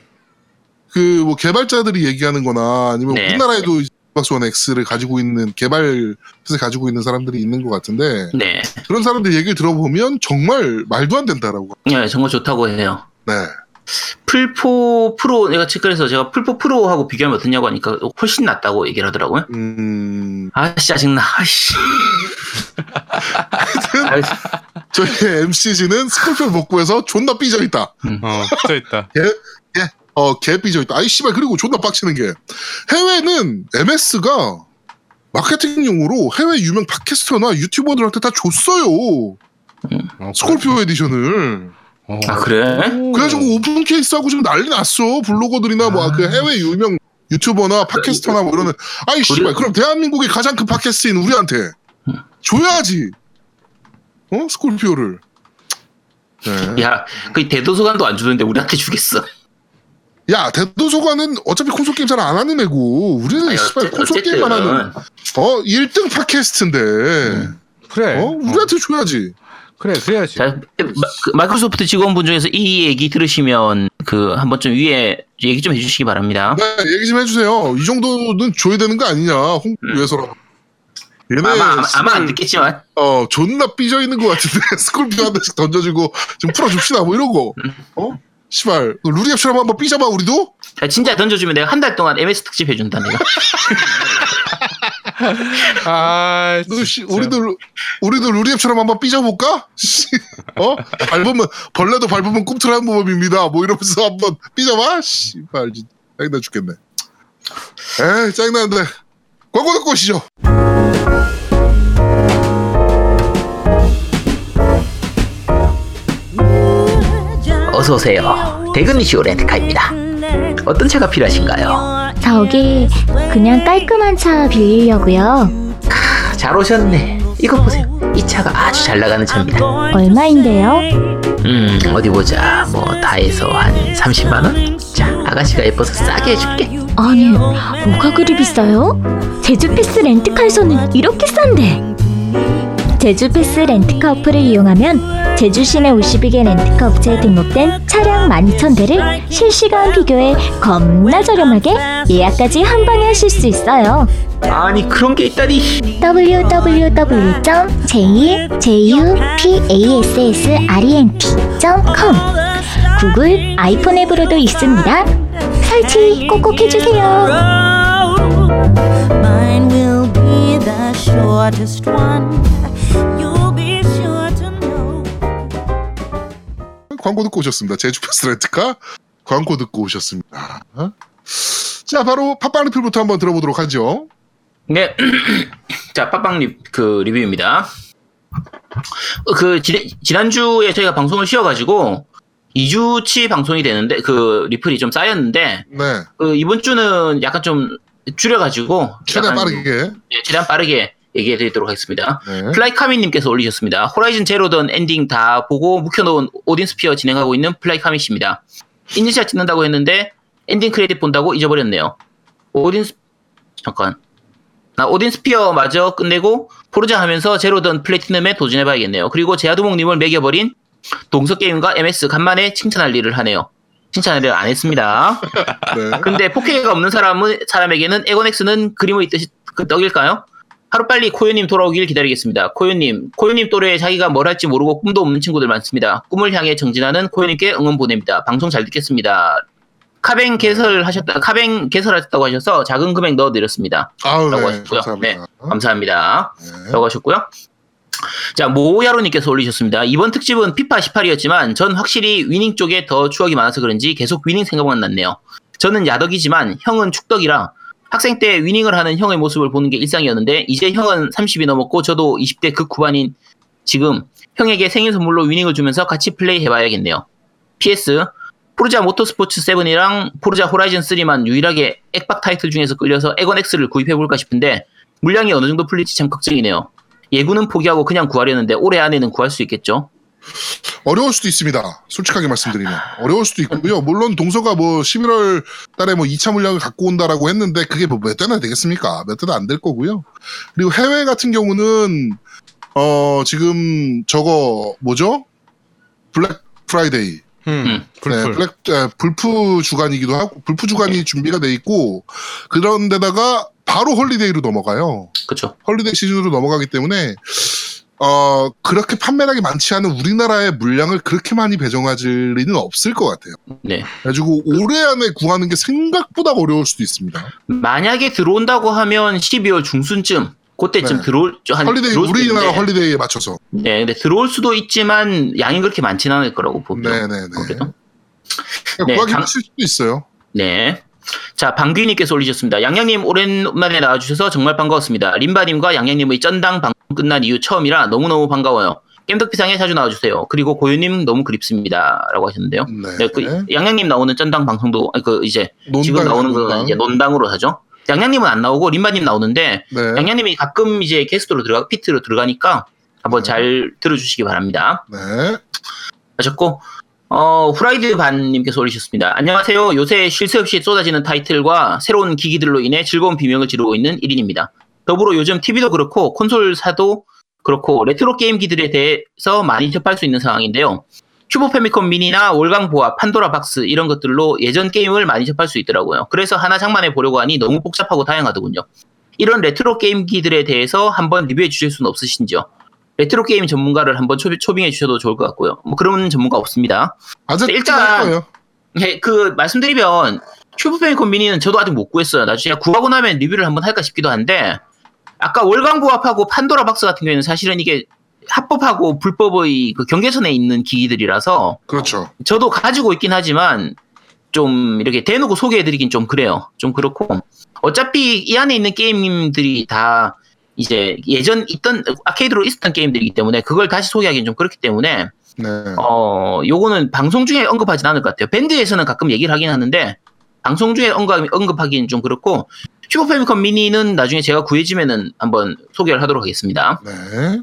Speaker 1: 그 뭐 개발자들이 얘기하는거나 아니면
Speaker 3: 네.
Speaker 1: 우리나라에도 박스 원 X를 가지고 있는 개발을 가지고 있는 사람들이 있는 것 같은데
Speaker 3: 네,
Speaker 1: 그런 사람들 얘기를 들어보면 정말 말도 안 된다라고.
Speaker 3: 예, 정말 좋다고 해요.
Speaker 1: 네.
Speaker 3: 플포 프로 내가 체크해서 제가 플포 프로하고 비교하면 어떠냐고 하니까 훨씬 낫다고 얘기를 하더라고요.
Speaker 1: 음,
Speaker 3: 아씨 짜증나. 아씨.
Speaker 1: 저희 MCG는 스콜피오 못 구해서 존나 삐져 있다.
Speaker 2: 어, 붙어 있다.
Speaker 1: 어, 개 삐져 있다. 아이 씨발 그리고 존나 빡치는 게 해외는 MS가 마케팅용으로 해외 유명 팟캐스터나 유튜버들한테 다 줬어요.
Speaker 2: 어,
Speaker 1: 스콜피오 에디션을.
Speaker 2: 어.
Speaker 3: 아 그래?
Speaker 1: 그래가지고 오픈 케이스하고 지금 난리 났어. 블로거들이나 뭐그 해외 유명 유튜버나 팟캐스터나 뭐 이러는 아이 씨발 그럼 대한민국의 가장 큰 팟캐스트인 우리한테 줘야지. 어 스콜피오를. 네.
Speaker 3: 야, 그 대도서관도 안 주는데 우리한테 주겠어.
Speaker 1: 야 대도서관은 어차피 콘솔 게임 잘 안 하는 애고 우리는
Speaker 3: 아니,
Speaker 1: 씨발
Speaker 3: 어째-
Speaker 1: 콘솔 게임만 하는 어 1등 팟캐스트인데
Speaker 2: 그래.
Speaker 1: 어 우리한테 줘야지.
Speaker 2: 그래, 그래야지.
Speaker 3: 자, 마, 그 마이크로소프트 직원분 중에서 이 얘기 들으시면 그 한번 좀 위에 얘기 좀 해주시기 바랍니다.
Speaker 1: 네 얘기 좀 해주세요. 이 정도는 줘야 되는 거 아니냐 홍보 위해서라도. 얘네
Speaker 3: 음. 아마 아마, 아마 안 듣겠지만
Speaker 1: 어 존나 삐져 있는 것 같은데 스콜피오 한 대씩 던져주고 좀 풀어줍시다 뭐 이러고 어 씨발 루리 앱처럼 한번 삐져봐 우리도
Speaker 3: 자, 진짜 던져주면 내가 한 달 동안 MS 특집 해준다 내가.
Speaker 2: 아,
Speaker 1: 너 씨. 우리도 우리도 루리앱처럼 한번 삐져볼까? 씨, 어 밟으면 벌레도 밟으면 꿈틀하는 법입니다. 뭐 이러면서 한번 삐져봐. 씨발 짜증나 죽겠네. 에이 짜증나는데 광고 듣고 오시죠.
Speaker 3: 어서 오세요. 대근 이슈 렌트카입니다. 어떤 차가 필요하신가요?
Speaker 4: 저기 그냥 깔끔한 차 빌리려고요.
Speaker 3: 잘 오셨네. 이거 보세요. 이 차가 아주 잘 나가는 차입니다.
Speaker 4: 얼마인데요?
Speaker 3: 음 어디 보자. 뭐 다 해서 한 30만 원? 자 아가씨가 예뻐서 싸게 해줄게.
Speaker 4: 아니 뭐가 그리 비싸요? 제주 패스 렌트카에서는 이렇게 싼데. 제주 패스 렌트카 어플을 이용하면 제주 시내 52개 렌트카 업체에 등록된 차량 12,000대를 실시간 비교해 겁나 저렴하게 예약까지 한 방에 하실 수 있어요.
Speaker 3: 아니 그런 게 있다니.
Speaker 4: www.jupassrent.com 구글 아이폰 앱으로도 있습니다. 설치 꼭꼭 해주세요.
Speaker 5: Mine will be the shortest one.
Speaker 1: 광고 듣고 오셨습니다. 제주 패스 렌트카 광고 듣고 오셨습니다. 어? 자 바로 팟빵 리플부터 한번 들어보도록 하죠.
Speaker 3: 네. 자, 팟빵 리, 그 리뷰입니다. 어, 그 지난, 지난주에 저희가 방송을 쉬어가지고 2주치 방송이 되는데 그 리플이 좀 쌓였는데
Speaker 1: 네
Speaker 3: 그 이번 주는 약간 좀 줄여가지고
Speaker 1: 최대한 빠르게.
Speaker 3: 네, 최대한 빠르게 얘기해 드리도록 하겠습니다.
Speaker 1: 네.
Speaker 3: 플라이카미님께서 올리셨습니다. 호라이즌 제로던 엔딩 다 보고 묵혀놓은 오딘 스피어 진행하고 있는 플라이카미 씨입니다. 인증샷 찍는다고 했는데 엔딩 크레딧 본다고 잊어버렸네요. 오딘 스... 잠깐. 나 오딘 스피어 마저 끝내고 포르자 하면서 제로던 플래티넘에 도전해봐야겠네요. 그리고 제아두목님을 멕여버린 동서게임과 MS 간만에 칭찬할 일을 하네요. 칭찬할 일을 안 했습니다.
Speaker 1: 네.
Speaker 3: 근데 4K가 없는 사람은 사람에게는 엑원엑스는 그림의 뜻이 그 떡일까요? 하루빨리 코요님 돌아오길 기다리겠습니다. 코요님, 코요님 또래에 자기가 뭘 할지 모르고 꿈도 없는 친구들 많습니다. 꿈을 향해 정진하는 코요님께 응원 보냅니다. 방송 잘 듣겠습니다. 카뱅 개설하셨다, 카뱅 개설하셨다고 하셔서 작은 금액 넣어드렸습니다.
Speaker 1: 아우
Speaker 3: 라고
Speaker 1: 네
Speaker 3: 하셨고요.
Speaker 1: 감사합니다.
Speaker 3: 감사합니다.
Speaker 1: 네.
Speaker 3: 라고 하셨고요. 자, 모야로님께서 올리셨습니다. 이번 특집은 피파 18이었지만 전 확실히 위닝 쪽에 더 추억이 많아서 그런지 계속 위닝 생각만 났네요. 저는 야덕이지만 형은 축덕이라 학생 때 위닝을 하는 형의 모습을 보는 게 일상이었는데 이제 형은 30이 넘었고 저도 20대 극후반인 지금 형에게 생일 선물로 위닝을 주면서 같이 플레이 해봐야겠네요. PS 포르자 모터스포츠 7이랑 포르자 호라이즌 3만 유일하게 액박 타이틀 중에서 끌려서 에건 X를 구입해볼까 싶은데 물량이 어느 정도 풀릴지 참 걱정이네요. 예구는 포기하고 그냥 구하려는데 올해 안에는 구할 수 있겠죠?
Speaker 1: 어려울 수도 있습니다. 솔직하게 말씀드리면 어려울 수도 있고요. 물론 동서가 뭐 11월 달에 뭐 2차 물량을 갖고 온다라고 했는데 그게 뭐 몇 대나 되겠습니까? 몇 대도 안될 거고요. 그리고 해외 같은 경우는 어 지금 저거 뭐죠? 블랙 프라이데이.
Speaker 2: 음,
Speaker 3: 음.
Speaker 1: 네, 블랙 에, 블프 주간이기도 하고 블프 주간이 준비가 돼 있고 그런 데다가 바로 holiday로 넘어가요.
Speaker 3: 그쵸?
Speaker 1: holiday 시즌으로 넘어가기 때문에 어 그렇게 판매량이 많지 않은 우리나라의 물량을 그렇게 많이 배정할 리는 없을 것 같아요.
Speaker 3: 네.
Speaker 1: 그래가지고 올해 안에 구하는 게 생각보다 어려울 수도 있습니다.
Speaker 3: 만약에 들어온다고 하면 12월 중순쯤 그때쯤
Speaker 1: 네.
Speaker 3: 들어올 한 holiday
Speaker 1: 우리나라
Speaker 3: 있는데,
Speaker 1: holiday에 맞춰서.
Speaker 3: 네, 근데 들어올 수도 있지만 양이 그렇게 많지는 않을 거라고 보죠.
Speaker 1: 네네네.
Speaker 3: 그래도.
Speaker 1: 그러니까
Speaker 3: 네,
Speaker 1: 구하기
Speaker 3: 당-
Speaker 1: 힘들 수도 있어요.
Speaker 3: 네. 자, 방귀님께서 올리셨습니다. 양양님 오랜만에 나와주셔서 정말 반가웠습니다. 림바님과 양양님의 쩐당 방송 끝난 이후 처음이라 너무너무 반가워요. 겜덕비상에 자주 나와주세요. 그리고 고유님 너무 그립습니다 라고 하셨는데요.
Speaker 1: 네.
Speaker 3: 네, 그 양양님 나오는 쩐당 방송도 아니, 그 이제 지금
Speaker 1: 논당,
Speaker 3: 나오는 거는
Speaker 1: 논당.
Speaker 3: 이제 논당으로 하죠. 양양님은 안 나오고 림바님 나오는데
Speaker 1: 네.
Speaker 3: 양양님이 가끔 이제 게스트로 들어가 피트로 들어가니까 한번
Speaker 1: 네.
Speaker 3: 잘 들어주시기 바랍니다.
Speaker 1: 네.
Speaker 3: 하셨고 어 후라이드 반님께서 올리셨습니다. 안녕하세요. 요새 쉴 새 없이 쏟아지는 타이틀과 새로운 기기들로 인해 즐거운 비명을 지르고 있는 1인입니다. 더불어 요즘 TV도 그렇고 콘솔사도 그렇고 레트로 게임기들에 대해서 많이 접할 수 있는 상황인데요. 큐브 패미컴 미니나 월광 보합, 판도라 박스 이런 것들로 예전 게임을 많이 접할 수 있더라고요. 그래서 하나 장만해 보려고 하니 너무 복잡하고 다양하더군요. 이런 레트로 게임기들에 대해서 한번 리뷰해 주실 수는 없으신지요? 레트로 게임 전문가를 한번 초, 초빙 해 주셔도 좋을 것 같고요. 뭐 그런 전문가 없습니다.
Speaker 1: 아직
Speaker 3: 일단-
Speaker 1: 할 거예요.
Speaker 3: 예, 그 말씀드리면 큐브 패미컴 미니는 저도 아직 못 구했어요. 나중에 구하고 나면 리뷰를 한번 할까 싶기도 한데 아까 월광 보합하고 판도라 박스 같은 경우에는 사실은 이게 합법하고 불법의 그 경계선에 있는 기기들이라서
Speaker 1: 그렇죠.
Speaker 3: 저도 가지고 있긴 하지만 좀 이렇게 대놓고 소개해드리긴 좀 그래요. 좀 그렇고 어차피 이 안에 있는 게임들이 다 이제 예전 있던 아케이드로 있었던 게임들이기 때문에 그걸 다시 소개하기는 좀 그렇기 때문에
Speaker 1: 네.
Speaker 3: 어 요거는 방송 중에 언급하진 않을 것 같아요. 밴드에서는 가끔 얘기를 하긴 하는데 방송 중에 언급, 언급하기는 좀 그렇고 슈퍼 패미컴 미니는 나중에 제가 구해지면은 한번 소개를 하도록 하겠습니다.
Speaker 1: 네.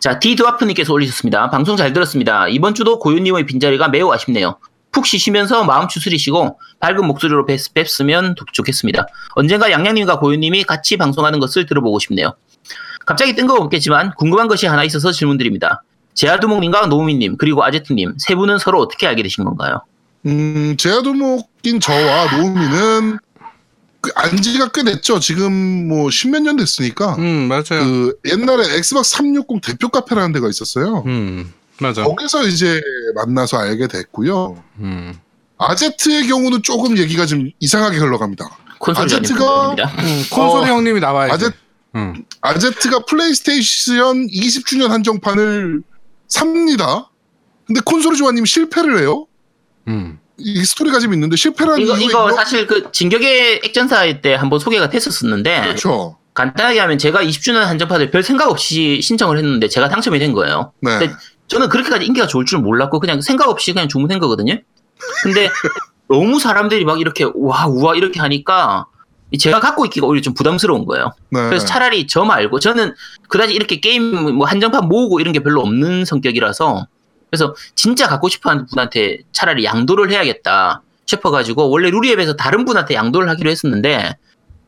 Speaker 3: 자, 디드와프님께서 올리셨습니다. 방송 잘 들었습니다. 이번 주도 고윤님의 빈자리가 매우 아쉽네요. 푹 쉬시면서 마음 추스리시고 밝은 목소리로 뵙, 뵙으면 좋- 좋겠습니다. 언젠가 양양님과 고윤님이 같이 방송하는 것을 들어보고 싶네요. 갑자기 뜬금없겠지만 궁금한 것이 하나 있어서 질문드립니다. 제아두목님과 노우미님 그리고 아제트님 세 분은 서로 어떻게 알게 되신 건가요?
Speaker 1: 음, 제아두목인 저와 노우미는 그 안지가 꽤 됐죠. 지금 뭐 십몇 년 됐으니까.
Speaker 2: 음 맞아요.
Speaker 1: 그 옛날에 엑스박스 360 대표 카페라는 데가 있었어요.
Speaker 2: 음 맞아.
Speaker 1: 거기서 이제 만나서 알게 됐고요.
Speaker 2: 음.
Speaker 1: 아제트의 경우는 조금 얘기가 좀 이상하게 흘러갑니다.
Speaker 3: 콘솔
Speaker 1: 아제트가-
Speaker 2: 음, 콘솔이
Speaker 1: 어,
Speaker 2: 형님이 나와야지.
Speaker 1: 아제,
Speaker 2: 음.
Speaker 1: 아제트가 플레이스테이션 20주년 한정판을 삽니다. 근데 콘솔이 좋아님 실패를 해요.
Speaker 2: 음.
Speaker 1: 이 스토리가 좀 있는데 실패를 한
Speaker 3: 이거 이거
Speaker 1: 있고-
Speaker 3: 사실 그 진격의 액전사 때 한번 소개가 됐었었는데
Speaker 1: 그렇죠.
Speaker 3: 간단하게 하면 제가 20주년 한정판을 별 생각 없이 신청을 했는데 제가 당첨이 된 거예요.
Speaker 1: 네.
Speaker 3: 저는 그렇게까지 인기가 좋을 줄 몰랐고 그냥 생각 없이 그냥 주문한 거거든요. 근데 너무 사람들이 막 이렇게 와 우와 이렇게 하니까 제가 갖고 있기가 오히려 좀 부담스러운 거예요.
Speaker 1: 네.
Speaker 3: 그래서 차라리 저 말고 저는 그다지 이렇게 게임 뭐 한정판 모으고 이런 게 별로 없는 성격이라서 그래서 진짜 갖고 싶어하는 분한테 차라리 양도를 해야겠다 싶어가지고 원래 루리앱에서 다른 분한테 양도를 하기로 했었는데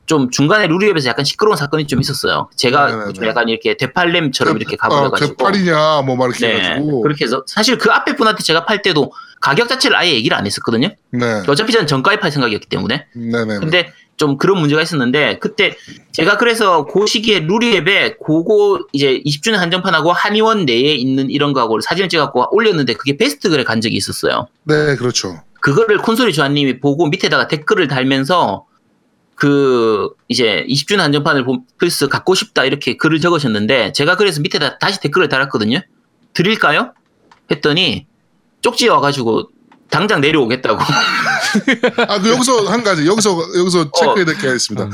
Speaker 3: 좀 중간에 루리앱에서 약간 시끄러운 사건이 좀 있었어요. 제가
Speaker 1: 네네네.
Speaker 3: 좀 약간 이렇게 대팔렘처럼 이렇게
Speaker 1: 어,
Speaker 3: 가버려가지고
Speaker 1: 개팔이냐 뭐 막 이렇게
Speaker 3: 네
Speaker 1: 해가지고
Speaker 3: 그렇게 해서 사실 그 앞에 분한테 제가 팔 때도 가격 자체를 아예 얘기를 안 했었거든요.
Speaker 1: 네.
Speaker 3: 어차피 저는 정가에 팔 생각이었기 때문에
Speaker 1: 네네.
Speaker 3: 근데 좀 그런 문제가 있었는데 그때 제가 그래서 그 시기에 루리앱에 그거 이제 20주년 한정판하고 한의원 내에 있는 이런 거하고 사진을 찍어갖고 올렸는데 그게 베스트 글에 간 적이 있었어요.
Speaker 1: 네, 그렇죠.
Speaker 3: 그거를 콘솔이 조아님이 보고 밑에다가 댓글을 달면서 그 이제 20주년 한정판을 보- 플스 갖고 싶다 이렇게 글을 적으셨는데 제가 그래서 밑에다 다시 댓글을 달았거든요. 드릴까요? 했더니 쪽지 와가지고 당장 내려오겠다고.
Speaker 1: 아, 그 여기서 한 가지 여기서 여기서 체크해야 될 게 있습니다.
Speaker 2: 음.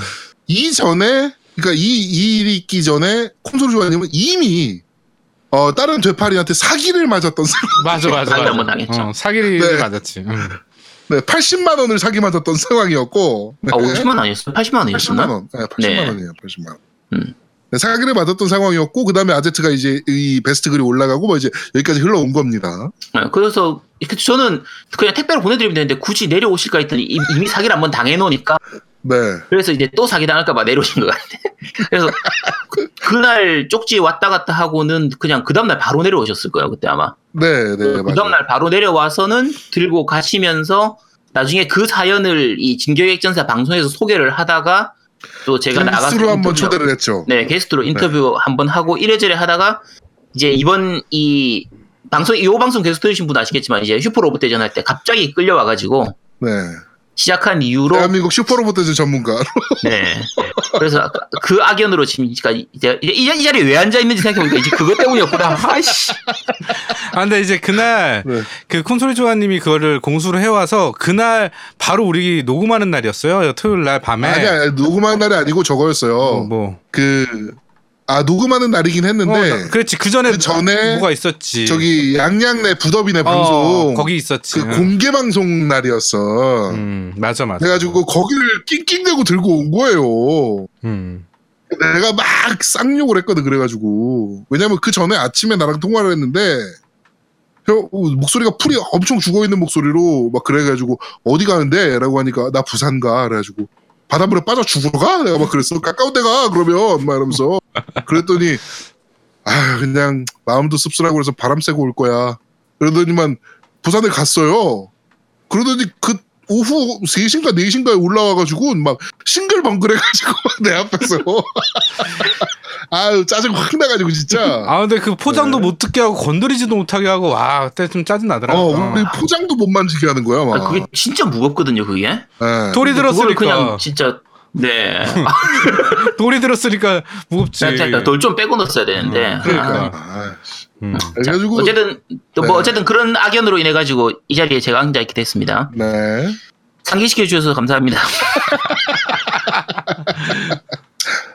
Speaker 1: 이전에 그러니까 이, 이 일이 있기 전에 콘솔 조아님은 이미 어, 다른 되팔이한테 사기를 맞았던 사람.
Speaker 2: 맞아 맞아.
Speaker 3: 사기
Speaker 2: 맞아.
Speaker 3: 한번 당했죠.
Speaker 2: 어, 사기를
Speaker 1: 네.
Speaker 2: 맞았지. 음.
Speaker 1: 네, 80만 원을 사기 맞았던 상황이었고. 네,
Speaker 3: 아 50만 원 아니었어요? 80만
Speaker 1: 80만
Speaker 3: 원이었었나?
Speaker 1: 원. 네, 80만
Speaker 3: 네.
Speaker 1: 원이에요. 80만 원.
Speaker 3: 음.
Speaker 1: 네, 사기를 맞았던 상황이었고 그다음에 아제트가 이제 이 베스트 글이 올라가고 뭐 이제 여기까지 흘러온 겁니다.
Speaker 3: 네, 그래서 저는 그냥 택배로 보내드리면 되는데 굳이 내려오실까 했더니 이- 이미 사기를 한번 당해놓으니까
Speaker 1: 네.
Speaker 3: 그래서 이제 또 사기 당할까봐 내려오신 것 같아. 그래서 그, 그날 쪽지 왔다 갔다 하고는 그냥 그 다음날 바로 내려오셨을 거예요 그때 아마.
Speaker 1: 네, 네,
Speaker 3: 그
Speaker 1: 맞아요.
Speaker 3: 다음날 바로 내려와서는 들고 가시면서 나중에 그 사연을 이 진격액전사 방송에서 소개를 하다가 또 제가 나가서
Speaker 1: 게스트로 한번 초대를 했죠.
Speaker 3: 네, 게스트로 인터뷰 한번 하고 이래저래 하다가 이제 이번 이 방송 이 방송 계속 들으신 분 아시겠지만 이제 슈퍼로봇 대전 할 때 갑자기 끌려와 가지고
Speaker 1: 네.
Speaker 3: 시작한 이후로
Speaker 1: 대한민국 슈퍼로봇 대전 전문가.
Speaker 3: 네 그래서 그 악연으로 지금까지 이제 이제 이, 이 자리에 왜 앉아 있는지 생각해보니까 이제 그것 때문이었구나. 아이씨.
Speaker 2: 아 근데 이제 그날
Speaker 1: 네.
Speaker 2: 그 콘솔이 조아님이 그거를 공수를 해와서 그날 바로 우리 녹음하는 날이었어요. 토요일 날 밤에.
Speaker 1: 아니, 아니, 녹음한 날이 아니고 저거였어요.
Speaker 2: 어, 뭐.
Speaker 1: 그, 아 녹음하는 날이긴 했는데
Speaker 2: 어, 나- 그렇지 그 전에
Speaker 1: 그 전에
Speaker 2: 뭐가 있었지.
Speaker 1: 저기 양양내 부더비네
Speaker 2: 어,
Speaker 1: 방송
Speaker 2: 거기 있었지.
Speaker 1: 그 공개 방송 날이었어.
Speaker 2: 음 맞아 맞아.
Speaker 1: 그래가지고 거기를 낑낑대고 들고 온 거예요.
Speaker 2: 음.
Speaker 1: 내가 막 쌍욕을 했거든 그래가지고 왜냐면 그 전에 아침에 나랑 통화를 했는데 형 어, 목소리가 풀이 엄청 죽어있는 목소리로 막 그래가지고 어디 가는데? 라고 하니까 나 부산 가 그래가지고 바닷물에 빠져 죽으러 가? 내가 막 그랬어. 가까운 데가 그러면. 막 이러면서. 그랬더니 아 그냥 마음도 씁쓸하고 그래서 바람 쐬고 올 거야. 그러더니만 부산에 갔어요. 그러더니 그 오후 3시인가 4시인가에 올라와가지고 막 싱글벙글해가지고 내 앞에서 아유 짜증 확 나가지고 진짜
Speaker 2: 아 근데 그 포장도
Speaker 1: 네.
Speaker 2: 못 듣게 하고 건드리지도 못하게 하고 와 그때 좀 짜증 나더라.
Speaker 1: 어 우리 포장도 못 만지게 하는 거야 막
Speaker 3: 아, 그게 진짜 무겁거든요, 그게.
Speaker 1: 예.
Speaker 2: 돌이 들었으니까
Speaker 3: 그냥 진짜 네.
Speaker 2: 돌이 들었으니까 무겁지.
Speaker 3: 돌 좀 빼고 넣었어야 되는데.
Speaker 2: 음, 그러니까.
Speaker 1: 아,
Speaker 2: 음.
Speaker 1: 그래가지고
Speaker 3: 어쨌든 또뭐
Speaker 1: 네.
Speaker 3: 어쨌든 그런 악연으로 인해 가지고 이 자리에 제가 앉아 있게 됐습니다.
Speaker 1: 네
Speaker 3: 상기시켜 주셔서 감사합니다.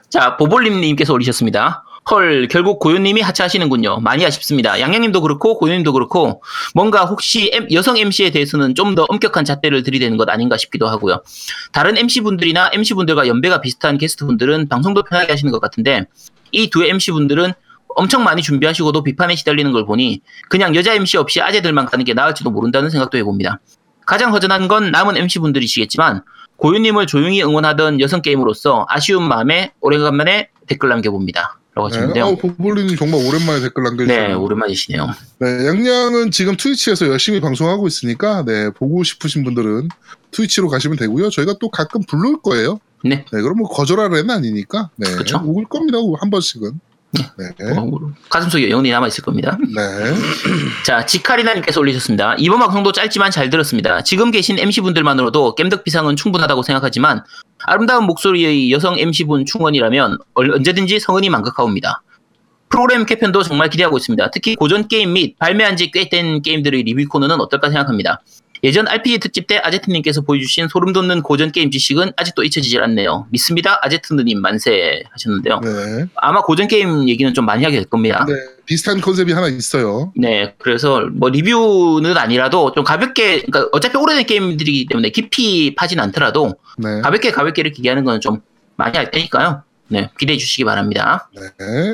Speaker 3: 자, 보볼님님께서 올리셨습니다. 헐, 결국 고요님이 하차하시는군요. 많이 아쉽습니다. 양양님도 그렇고 고요님도 그렇고 뭔가 혹시 M- 여성 MC에 대해서는 좀 더 엄격한 잣대를 들이대는 것 아닌가 싶기도 하고요. 다른 MC분들이나 MC분들과 연배가 비슷한 게스트 분들은 방송도 편하게 하시는 것 같은데 이 두 MC분들은 엄청 많이 준비하시고도 비판에 시달리는 걸 보니 그냥 여자 MC 없이 아재들만 가는 게 나을지도 모른다는 생각도 해봅니다. 가장 허전한 건 남은 MC분들이시겠지만 고유님을 조용히 응원하던 여성 게임으로서 아쉬운 마음에 오래간만에 댓글 남겨봅니다. 라고
Speaker 1: 네.
Speaker 3: 하시는데요.
Speaker 1: 어, 보볼리님 정말 오랜만에 댓글 남겨주셨네요
Speaker 3: 네, 오랜만이시네요.
Speaker 1: 네, 양양은 지금 트위치에서 열심히 방송하고 있으니까 네 보고 싶으신 분들은 트위치로 가시면 되고요 저희가 또 가끔 불러올 거예요
Speaker 3: 네.
Speaker 1: 네 그럼 뭐 거절할 애는 아니니까 네
Speaker 3: 그쵸.
Speaker 1: 올 겁니다 한 번씩은 네.
Speaker 3: 어, 가슴속에 영혼이 남아있을 겁니다.
Speaker 1: 네.
Speaker 3: 자, 지카리나님께서 올리셨습니다. 이번 방송도 짧지만 잘 들었습니다. 지금 계신 MC분들만으로도 겜덕 비상은 충분하다고 생각하지만 아름다운 목소리의 여성 MC분 충원이라면 얼- 언제든지 성은이 망극하옵니다. 프로그램 개편도 정말 기대하고 있습니다. 특히 고전 게임 및 발매한 지 꽤 된 게임들의 리뷰 코너는 어떨까 생각합니다. 예전 RPG 특집 때 아제트님께서 보여주신 소름 돋는 고전 게임 지식은 아직도 잊혀지질 않네요. 믿습니다. 아제트님 만세 하셨는데요.
Speaker 1: 네.
Speaker 3: 아마 고전 게임 얘기는 좀 많이 하게 될 겁니다.
Speaker 1: 네, 비슷한 컨셉이 하나 있어요.
Speaker 3: 네, 그래서 뭐 리뷰는 아니라도 좀 가볍게, 그러니까 어차피 오래된 게임들이기 때문에 깊이 파진 않더라도
Speaker 1: 네.
Speaker 3: 가볍게 가볍게 이렇게 얘기하는 건 좀 많이 할 테니까요. 네, 기대해 주시기 바랍니다.
Speaker 1: 네.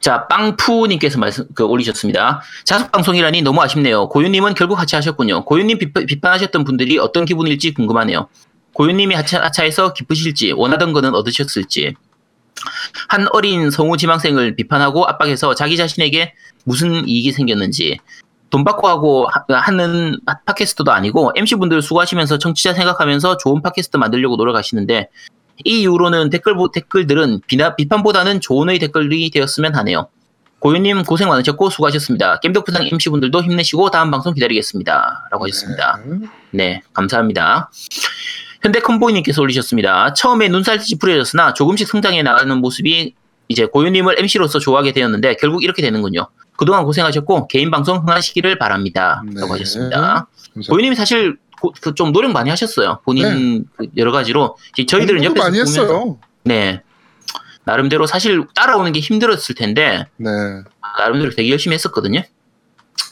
Speaker 3: 자, 빵푸님께서 말씀, 그, 올리셨습니다. 자숙 방송이라니 너무 아쉽네요. 고윤님은 결국 하차하셨군요. 고윤님 비판, 비판 하셨던 분들이 어떤 기분일지 궁금하네요. 고윤님이 하차, 하차해서 기쁘실지, 원하던 거는 얻으셨을지. 한 어린 성우 지망생을 비판하고 압박해서 자기 자신에게 무슨 이익이 생겼는지. 돈 받고 하고 하- 하는 팟캐스트도 아니고 MC분들 수고하시면서 청취자 생각하면서 좋은 팟캐스트 만들려고 노력하시는데 이 이후로는 댓글, 댓글들은 비나, 비판보다는 조언의 댓글이 되었으면 하네요. 고유님 고생 많으셨고 수고하셨습니다. 겜덕부상 MC분들도 힘내시고 다음 방송 기다리겠습니다. 라고 하셨습니다. 네, 감사합니다. 현대 컴보이님께서 올리셨습니다. 처음에 눈살 찌푸려졌으나 조금씩 성장해 나가는 모습이 이제 고유님을 MC로서 좋아하게 되었는데 결국 이렇게 되는군요. 그동안 고생하셨고 개인 방송 흥하시기를 바랍니다.
Speaker 1: 네.
Speaker 3: 라고
Speaker 1: 하셨습니다.
Speaker 3: 고유님이 사실 고- 그 좀 노력 많이 하셨어요. 본인 그 여러 가지로 저희들은 옆에서
Speaker 1: 많이
Speaker 3: 보면서
Speaker 1: 했어요.
Speaker 3: 네. 나름대로 사실 따라오는 게 힘들었을 텐데
Speaker 1: 네.
Speaker 3: 나름대로 되게 열심히 했었거든요.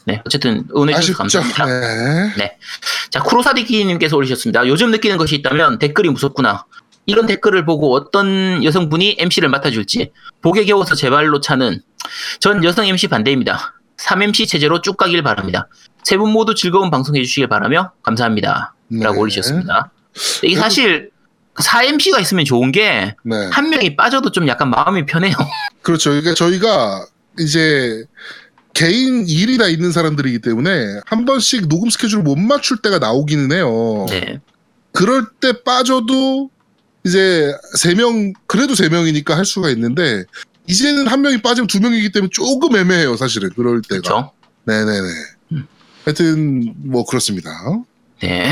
Speaker 3: 네, 어쨌든 응원해 주셔서. 감사합니다.
Speaker 1: 네.
Speaker 3: 자, 쿠로사디키님께서 올리셨습니다. 요즘 느끼는 것이 있다면 댓글이 무섭구나. 이런 댓글을 보고 어떤 여성분이 MC를 맡아줄지 보게 겨워서 제 발로 차는 전 여성 MC 반대입니다. 3MC 체제로 쭉 가길 바랍니다. 세 분 모두 즐거운 방송 해주시길 바라며 감사합니다. 라고
Speaker 1: 네.
Speaker 3: 올리셨습니다. 이게 사실 4MC가 있으면 좋은 게한
Speaker 1: 네.
Speaker 3: 명이 빠져도 좀 약간 마음이 편해요.
Speaker 1: 그렇죠. 그러니까 저희가 이제 개인 일이 다 있는 사람들이기 때문에 한 번씩 녹음 스케줄을 못 맞출 때가 나오기는 해요.
Speaker 3: 네.
Speaker 1: 그럴 때 빠져도 이제 세 명 그래도 세 명이니까 할 수가 있는데 이제는 한 명이 빠지면 두 명이기 때문에 조금 애매해요, 사실은 그럴 때가.
Speaker 3: 그렇죠.
Speaker 1: 네네네.
Speaker 3: 음.
Speaker 1: 하여튼 뭐 그렇습니다.
Speaker 3: 네.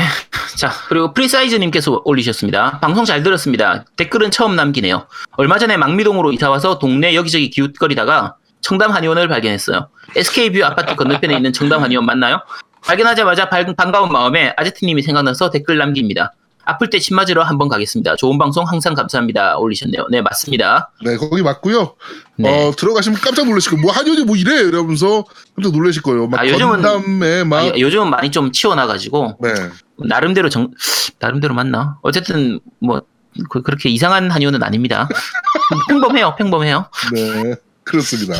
Speaker 3: 자, 그리고 프리사이즈님께서 올리셨습니다. 방송 잘 들었습니다. 댓글은 처음 남기네요. 얼마 전에 망미동으로 이사와서 동네 여기저기 기웃거리다가 청담 한의원을 발견했어요. SK뷰 아파트 건너편에 있는 청담 한의원 맞나요? 발견하자마자 발- 반가운 마음에 아제트님이 생각나서 댓글 남깁니다. 아플 때 침 맞으러 한번 가겠습니다. 좋은 방송 항상 감사합니다. 올리셨네요. 네, 맞습니다.
Speaker 1: 네, 거기 맞고요.
Speaker 3: 네.
Speaker 1: 어, 들어가시면 깜짝 놀라실 거예요. 뭐 한현이 뭐 이래 이러면서 깜짝 놀라실 거예요. 막
Speaker 3: 아, 요즘은-
Speaker 1: 건담에 막
Speaker 3: 아니, 요즘은 많이 좀 치워놔가지고
Speaker 1: 네.
Speaker 3: 나름대로 정 나름대로 맞나? 어쨌든 뭐 그, 렇게 이상한 한의원은 아닙니다. 평범해요, 평범해요.
Speaker 1: 네. 그렇습니다.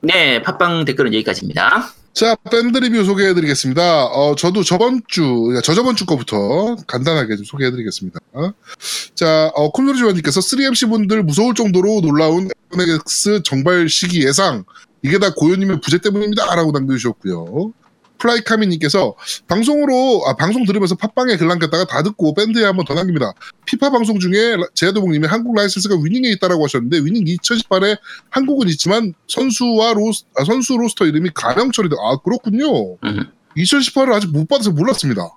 Speaker 3: 네, 팟빵 댓글은 여기까지입니다.
Speaker 1: 자, 밴드 리뷰 소개해드리겠습니다. 어, 저도 저번 주, 그러니까 저저번 주 거부터 간단하게 좀 소개해드리겠습니다. 자, 어, 콤소리지원님께서 3MC 분들 무서울 정도로 놀라운 X 정발 시기 예상. 이게 다 고요님의 부재 때문입니다. 라고 남겨주셨고요. 플라이카미님께서 방송으로, 아, 방송 들으면서 팟빵에 글 남겼다가 다 듣고 밴드에 한번 더 남깁니다. 피파 방송 중에 제아두목님이 한국 라이센스가 위닝에 있다라고 하셨는데, 위닝 2018에 한국은 있지만 선수와 로스, 아, 선수 로스터 이름이 가명처리 돼. 아, 그렇군요.
Speaker 3: 음.
Speaker 1: 2018을 아직 못 받아서 몰랐습니다.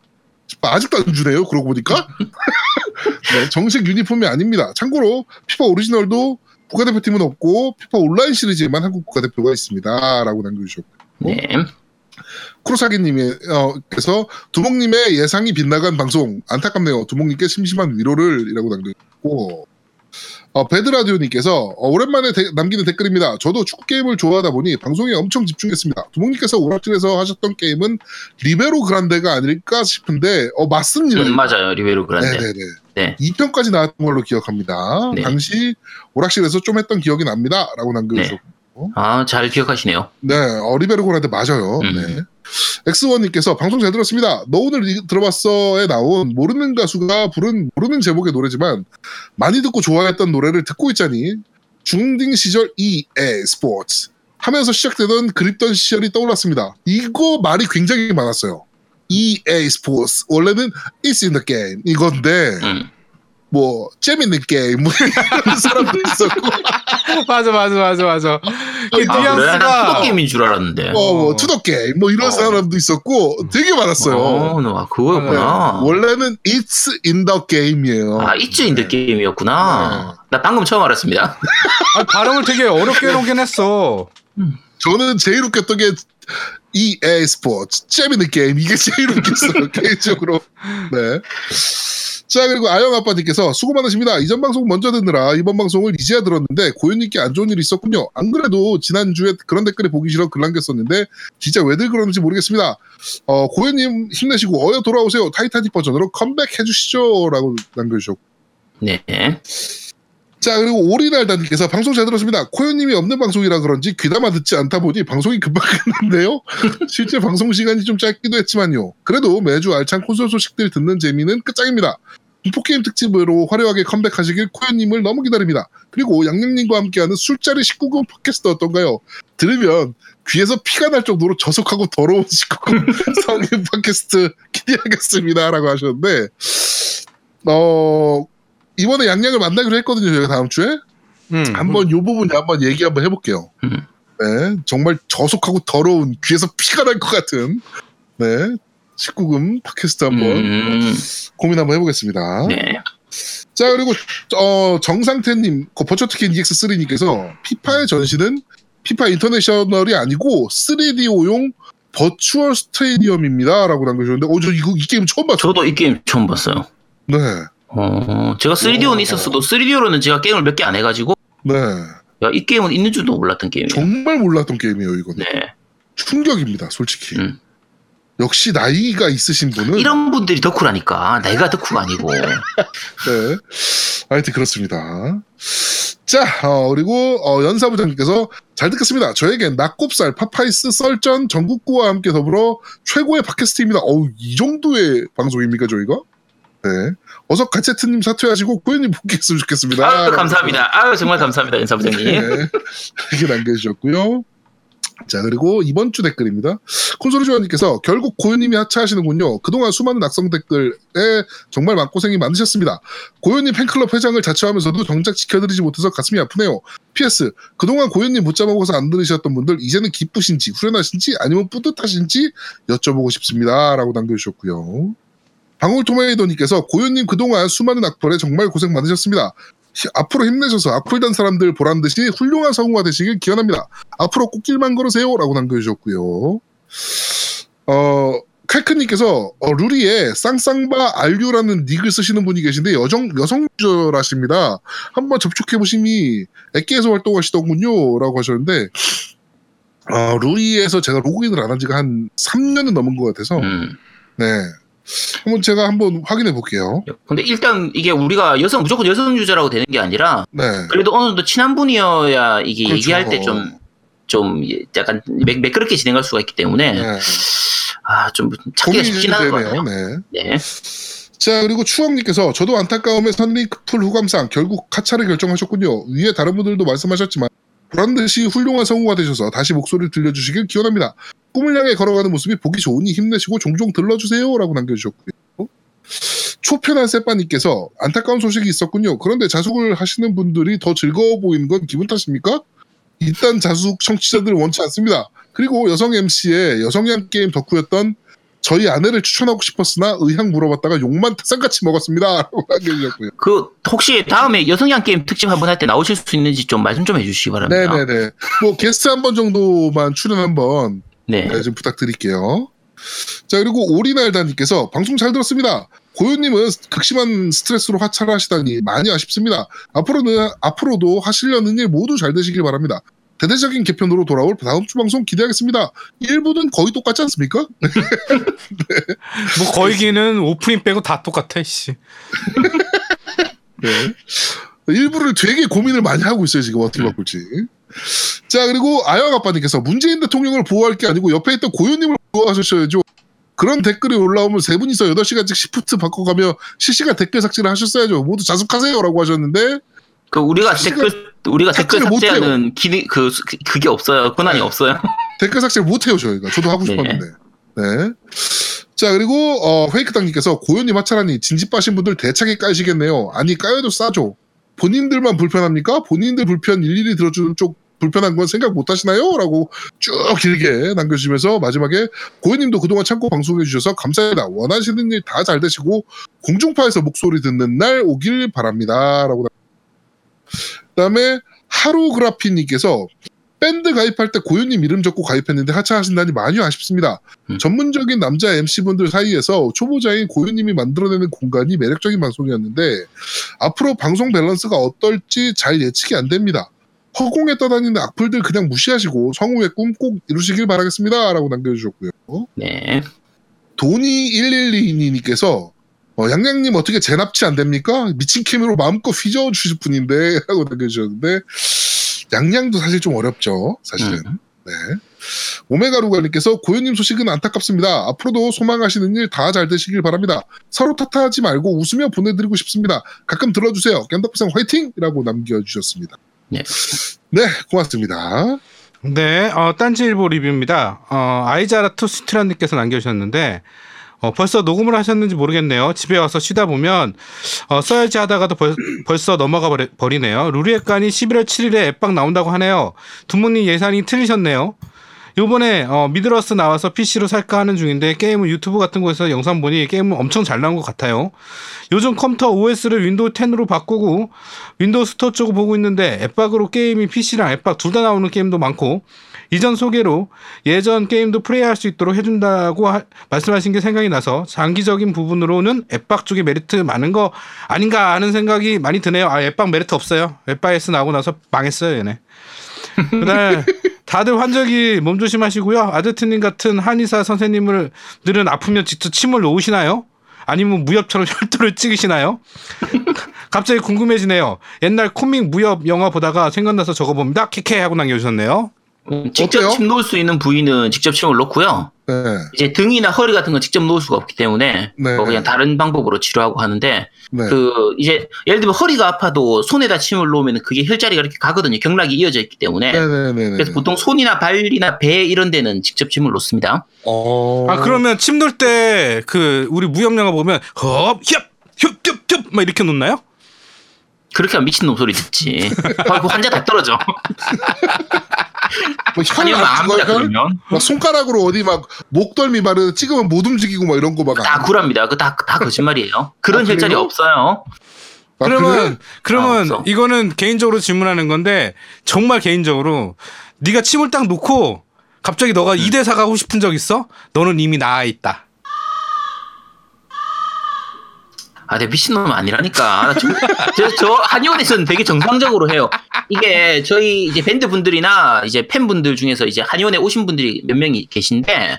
Speaker 1: 아직도 안 주네요. 그러고 보니까. 네, 정식 유니폼이 아닙니다. 참고로 피파 오리지널도 국가대표팀은 없고 피파 온라인 시리즈에만 한국 국가대표가 있습니다. 라고 남겨주셨고.
Speaker 3: 네,
Speaker 1: 쿠로사기님께서 두목님의 예상이 빗나간 방송 안타깝네요. 두목님께 심심한 위로를 이라고 남겨주셨고 어, 배드라디오님께서 어, 오랜만에 대- 남기는 댓글입니다. 저도 축구 게임을 좋아하다 보니 방송에 엄청 집중했습니다. 두목님께서 오락실에서 하셨던 게임은 리베로 그란데가 아닐까 싶은데 어 맞습니다.
Speaker 3: 음, 맞아요. 리베로 그란데.
Speaker 1: 네네네.
Speaker 3: 네.
Speaker 1: 2편까지 나왔던 걸로 기억합니다.
Speaker 3: 네.
Speaker 1: 당시 오락실에서 좀 했던 기억이 납니다. 라고 남겨주셨고
Speaker 3: 아, 잘 기억하시네요.
Speaker 1: 네, 어 리베르 고란데 맞아요.
Speaker 3: 음.
Speaker 1: 네. 엑스원님께서 방송 잘 들었습니다. 너 오늘 이- 들어봤어에 나온 모르는 가수가 부른 모르는 제목의 노래지만 많이 듣고 좋아했던 노래를 듣고 있자니 중딩 시절 EA 스포츠 하면서 시작되던 그립던 시절이 떠올랐습니다. 이거 말이 굉장히 많았어요. EA 스포츠 원래는 It's in the game 이건데
Speaker 3: 음.
Speaker 1: 뭐 재밌는 게임 뭐 이런 사람도 있었고
Speaker 2: 맞아 맞아 맞아 맞아. 그
Speaker 3: 아, 그래? 난
Speaker 2: 뉘앙스가
Speaker 3: to the game인 줄 알았는데.
Speaker 1: 어, 뭐 to the game 뭐 이런
Speaker 3: 어.
Speaker 1: 사람도 있었고 되게 많았어요.
Speaker 3: 어, 나
Speaker 1: 네.
Speaker 3: 그거였구나.
Speaker 1: 원래는 It's in the game이에요.
Speaker 3: 아, It's in the game이었구나. 나 방금 처음 알았습니다.
Speaker 2: 아, 발음을 되게 어렵게 해놓긴 했어.
Speaker 1: 저는 제일 웃겼던 게 EA 스포츠 재밌는 게임 이게 제일 웃겼어요 개인적으로. 네. 자 그리고 아영 아빠님께서 수고 많으십니다. 이전 방송 먼저 듣느라 이번 방송을 이제야 들었는데 고현님께 안 좋은 일이 있었군요. 안 그래도 지난주에 그런 댓글에 보기 싫어 글 남겼었는데 진짜 왜들 그러는지 모르겠습니다. 어, 고현님 힘내시고 어여 돌아오세요. 타이타닉 버전으로 컴백 해 주시죠 라고 남겨주셨고.
Speaker 3: 네.
Speaker 1: 자 그리고 오리날다님께서 방송 잘 들었습니다. 코요님이 없는 방송이라 그런지 귀담아 듣지 않다 보니 방송이 금방 끝났네요. 실제 방송 시간이 좀 짧기도 했지만요. 그래도 매주 알찬 콘솔 소식들 듣는 재미는 끝장입니다. 공포게임 특집으로 화려하게 컴백하시길 코요님을 너무 기다립니다. 그리고 양념님과 함께하는 술자리 19금 팟캐스트 어떤가요? 들으면 귀에서 피가 날 정도로 저속하고 더러운 19금 성인 팟캐스트 기대하겠습니다. 라고 하셨는데 어 이번에 양양을 만나기로 했거든요. 저희가 다음 주에
Speaker 2: 음.
Speaker 1: 한번 요 부분에 한번 얘기 한번 해볼게요.
Speaker 3: 음.
Speaker 1: 네, 정말 저속하고 더러운 귀에서 피가 날 것 같은 네 19금 팟캐스트 한번
Speaker 3: 음,
Speaker 1: 고민 한번 해보겠습니다.
Speaker 3: 네.
Speaker 1: 자 그리고 어, 정상태님, 그 버처트킨 EX3님께서 피파의 전신은 피파 인터내셔널이 아니고 3DO용 버추얼 스테디엄입니다라고 남겨주셨는데, 어, 저 이거 이 게임 처음 봤죠.
Speaker 3: 저도 이 게임 처음 봤어요.
Speaker 1: 네,
Speaker 3: 어, 제가 3DO는 있었어도 3DO로는 제가 게임을 몇 개 안 해가지고
Speaker 1: 네,
Speaker 3: 야, 이 게임은 있는 줄도 몰랐던 게임이에요.
Speaker 1: 정말 몰랐던 게임이에요 이거는.
Speaker 3: 네.
Speaker 1: 충격입니다, 솔직히.
Speaker 3: 음.
Speaker 1: 역시 나이가 있으신 분은
Speaker 3: 이런 분들이 덕후라니까. 내가 덕후가 아니고.
Speaker 1: 네. 하여튼 그렇습니다. 자, 어, 그리고 어, 연사부장님께서 잘 듣겠습니다. 저에겐 나꼽살, 파파이스, 썰전, 전국구와 함께 더불어 최고의 팟캐스트입니다. 어우, 이 정도의 방송입니까, 저희가? 네. 어서 가체트님 사퇴하시고 고현님 복귀했으면 좋겠습니다.
Speaker 3: 아유, 감사합니다. 아유, 정말 감사합니다, 연사부장님.
Speaker 1: 네. 이렇게 남겨주셨고요. 자, 그리고 이번 주 댓글입니다. 콘솔이 조아님께서 결국 고현님이 하차하시는군요. 그동안 수많은 악성 댓글에 정말 마고생이 많으셨습니다. 고현님 팬클럽 회장을 자처하면서도 정작 지켜드리지 못해서 가슴이 아프네요. PS, 그동안 고현님 못 잡아먹어서 안 들으셨던 분들, 이제는 기쁘신지, 후련하신지, 아니면 뿌듯하신지 여쭤보고 싶습니다. 라고 남겨주셨고요. 방울토마이도님께서 고현님 그동안 수많은 악플에 정말 고생 많으셨습니다. 히- 앞으로 힘내셔서 악플단 사람들 보란 듯이 훌륭한 성우가 되시길 기원합니다. 앞으로 꽃길만 걸으세요. 라고 남겨주셨고요. 어, 칼크님께서 어, 루리에 쌍쌍바 알류라는 닉을 쓰시는 분이 계신데 여성 여성 유저라십니다. 한번 접촉해 보시니 액계에서 활동하시더군요라고 하셨는데 어, 루리에서 제가 로그인을 안 한 지가 한 3년은 넘은 것 같아서
Speaker 3: 음.
Speaker 1: 네 한번 제가 한번 확인해 볼게요.
Speaker 3: 근데 일단 이게 우리가 여성 무조건 여성 유저라고 되는 게 아니라
Speaker 1: 네.
Speaker 3: 그래도 어느 정도 친한 분이어야 이게
Speaker 1: 그렇죠.
Speaker 3: 얘기할 때 좀좀 약간 매, 매끄럽게 진행할 수가 있기 때문에
Speaker 1: 네.
Speaker 3: 아좀 찾기가 쉽진 않은 것. 같아요.
Speaker 1: 네.
Speaker 3: 네.
Speaker 1: 자 그리고 추억님께서 저도 안타까움에 선링크풀 후감상 결국 카차를 결정하셨군요. 위에 다른 분들도 말씀하셨지만 보란 듯이 훌륭한 성우가 되셔서 다시 목소리를 들려주시길 기원합니다. 꿈을 향해 걸어가는 모습이 보기 좋으니 힘내시고 종종 들러주세요라고 남겨주셨고요. 초편한 세빠님께서 안타까운 소식이 있었군요. 그런데 자숙을 하시는 분들이 더 즐거워 보이는 건 기분 탓입니까? 일단 자숙 청취자들 원치 않습니다. 그리고 여성 MC의 여성향 게임 덕후였던 저희 아내를 추천하고 싶었으나 의향 물어봤다가 욕만 타산같이 먹었습니다. 라고 남겨주셨고요.
Speaker 3: 그 혹시 다음에 여성향 게임 특집 한번 할 때 나오실 수 있는지 좀 말씀 좀 해주시기 바랍니다.
Speaker 1: 네네네. 뭐 게스트 한 번 정도만 출연 한번
Speaker 3: 네.
Speaker 1: 네, 좀 부탁드릴게요. 자 그리고 오리날다님께서 방송 잘 들었습니다. 고요님은 극심한 스트레스로 하차를 하시다니 많이 아쉽습니다. 앞으로는 앞으로도 하시려는 일 모두 잘 되시길 바랍니다. 대대적인 개편으로 돌아올 다음 주 방송 기대하겠습니다. 1부는 거의 똑같지 않습니까?
Speaker 2: 뭐 거의기는 오프닝 빼고 다 똑같아. 씨.
Speaker 1: 네. 일부를 되게 고민을 많이 하고 있어요, 지금 어떻게 바꿀지. 자, 그리고 아영 아빠님께서 문재인 대통령을 보호할 게 아니고 옆에 있던 고유님을 보호하셨어야죠. 그런 댓글이 올라오면 세 분이서 8시간씩 시프트 바꿔가며 실시간 댓글 삭제를 하셨어야죠. 모두 자숙하세요라고 하셨는데,
Speaker 3: 그 우리가
Speaker 1: 사실은
Speaker 3: 댓글 우리가 댓글. 삭제하는 기능 그 그- 그게 없어요. 권한이
Speaker 1: 네.
Speaker 3: 없어요.
Speaker 1: 댓글 삭제를 못 해요, 저희가. 저도 하고
Speaker 3: 네.
Speaker 1: 싶었는데. 네. 자, 그리고, 어, 페이크당님께서 고현님 하차라니 진지 빠신 분들 대차게 까이시겠네요. 아니, 까여도 싸죠. 본인들만 불편합니까? 본인들 불편 일일이 들어주는 쪽 불편한 건 생각 못 하시나요? 라고 쭉 길게 남겨주시면서 마지막에 고현님도 그동안 참고 방송해주셔서 감사합니다. 원하시는 일 다 잘 되시고 공중파에서 목소리 듣는 날 오길 바랍니다. 라고. 그 다음에 하루그라피님께서 밴드 가입할 때 고유님 이름 적고 가입했는데 하차하신다니 많이 아쉽습니다.
Speaker 3: 음.
Speaker 1: 전문적인 남자 MC분들 사이에서 초보자인 고유님이 만들어내는 공간이 매력적인 방송이었는데 앞으로 방송 밸런스가 어떨지 잘 예측이 안 됩니다. 허공에 떠다니는 악플들 그냥 무시하시고 성우의 꿈 꼭 이루시길 바라겠습니다. 라고 남겨주셨고요.
Speaker 3: 네.
Speaker 1: 도니112님께서 어, 양양님 어떻게 재납치 안 됩니까? 미친 케미로 마음껏 휘저어 주실 분인데 하고 남겨주셨는데 양양도 사실 좀 어렵죠. 사실은.
Speaker 3: 음.
Speaker 1: 네. 오메가루가님께서 고유님 소식은 안타깝습니다. 앞으로도 소망하시는 일 다 잘 되시길 바랍니다. 서로 탓하지 말고 웃으며 보내드리고 싶습니다. 가끔 들어주세요. 겜덕비상 화이팅! 이라고 남겨주셨습니다.
Speaker 3: 네.
Speaker 1: 네, 고맙습니다.
Speaker 2: 네, 어, 딴지일보 리뷰입니다. 어, 아이자라투 스티라님께서 남겨주셨는데, 어, 벌써 녹음을 하셨는지 모르겠네요. 집에 와서 쉬다 보면, 어, 써야지 하다가도 벌, 벌써 넘어가 버리, 버리네요. 루리액관이 11월 7일에 앱방 나온다고 하네요. 두모님 예상이 틀리셨네요. 요번에 어, 미들어스 나와서 PC로 살까 하는 중인데 게임은 유튜브 같은 곳에서 영상 보니 게임은 엄청 잘 나온 것 같아요. 요즘 컴퓨터 OS를 윈도우 10으로 바꾸고 윈도우 스토어 쪽을 보고 있는데 엑박으로 게임이 PC랑 엑박 둘 다 나오는 게임도 많고 이전 소개로 예전 게임도 플레이할 수 있도록 해준다고 하- 말씀하신 게 생각이 나서 장기적인 부분으로는 엑박 쪽에 메리트 많은 거 아닌가 하는 생각이 많이 드네요. 아 엑박 메리트 없어요. 엑박 S 나오고 나서 망했어요 얘네. 그다음 다들 환절기 몸 조심하시고요. 아드트님 같은 한의사 선생님을 들은 아프면 직접 침을 놓으시나요? 아니면 무협처럼 혈도를 찍으시나요? 갑자기 궁금해지네요. 옛날 코믹 무협 영화 보다가 생각나서 적어봅니다. 캐캐 하고 남겨주셨네요.
Speaker 3: 음, 직접
Speaker 1: 어때요?
Speaker 3: 침 놓을 수 있는 부위는 직접 침을 놓고요.
Speaker 1: 네.
Speaker 3: 이제 등이나 허리 같은 건 직접 놓을 수가 없기 때문에
Speaker 1: 네.
Speaker 3: 뭐 그냥 다른 방법으로 치료하고 하는데
Speaker 1: 네.
Speaker 3: 그 이제 예를 들면 허리가 아파도 손에다 침을 놓으면 그게 혈자리가 이렇게 가거든요. 경락이 이어져 있기 때문에
Speaker 1: 네네네.
Speaker 3: 그래서 보통 손이나 발이나 배 이런 데는 직접 침을 놓습니다.
Speaker 1: 어...
Speaker 2: 아 그러면 침 놓을 때 그 우리 무협 영화 보면 헙, 헙, 헙, 헙, 헙막 이렇게 놓나요?
Speaker 3: 그렇게 하면 미친놈 소리 듣지. 아, 그 환자 다 떨어져.
Speaker 1: 뭐 혀를
Speaker 3: 아무나
Speaker 1: 막,
Speaker 3: 그러면
Speaker 1: 막 손가락으로 어디 막 목덜미 바르 찍으면 못 움직이고 막 이런 거 막.
Speaker 3: 다 구랍니다. 그다다 거짓말이에요. 그런
Speaker 1: 아,
Speaker 3: 혈자리
Speaker 1: 그래요?
Speaker 3: 없어요.
Speaker 1: 아,
Speaker 2: 그러면
Speaker 1: 그래?
Speaker 2: 그러면
Speaker 3: 아.
Speaker 2: 이거는 개인적으로 질문하는 건데 정말 개인적으로 네가 침을 딱 놓고 갑자기 너가 이대사 가고 싶은 적 있어? 너는 이미 나아 있다.
Speaker 3: 아, 내 미친놈 아니라니까. 나 정- 저, 저 한의원에서는 되게 정상적으로 해요. 이게 저희 이제 밴드 분들이나 이제 팬분들 중에서 이제 한의원에 오신 분들이 몇 명이 계신데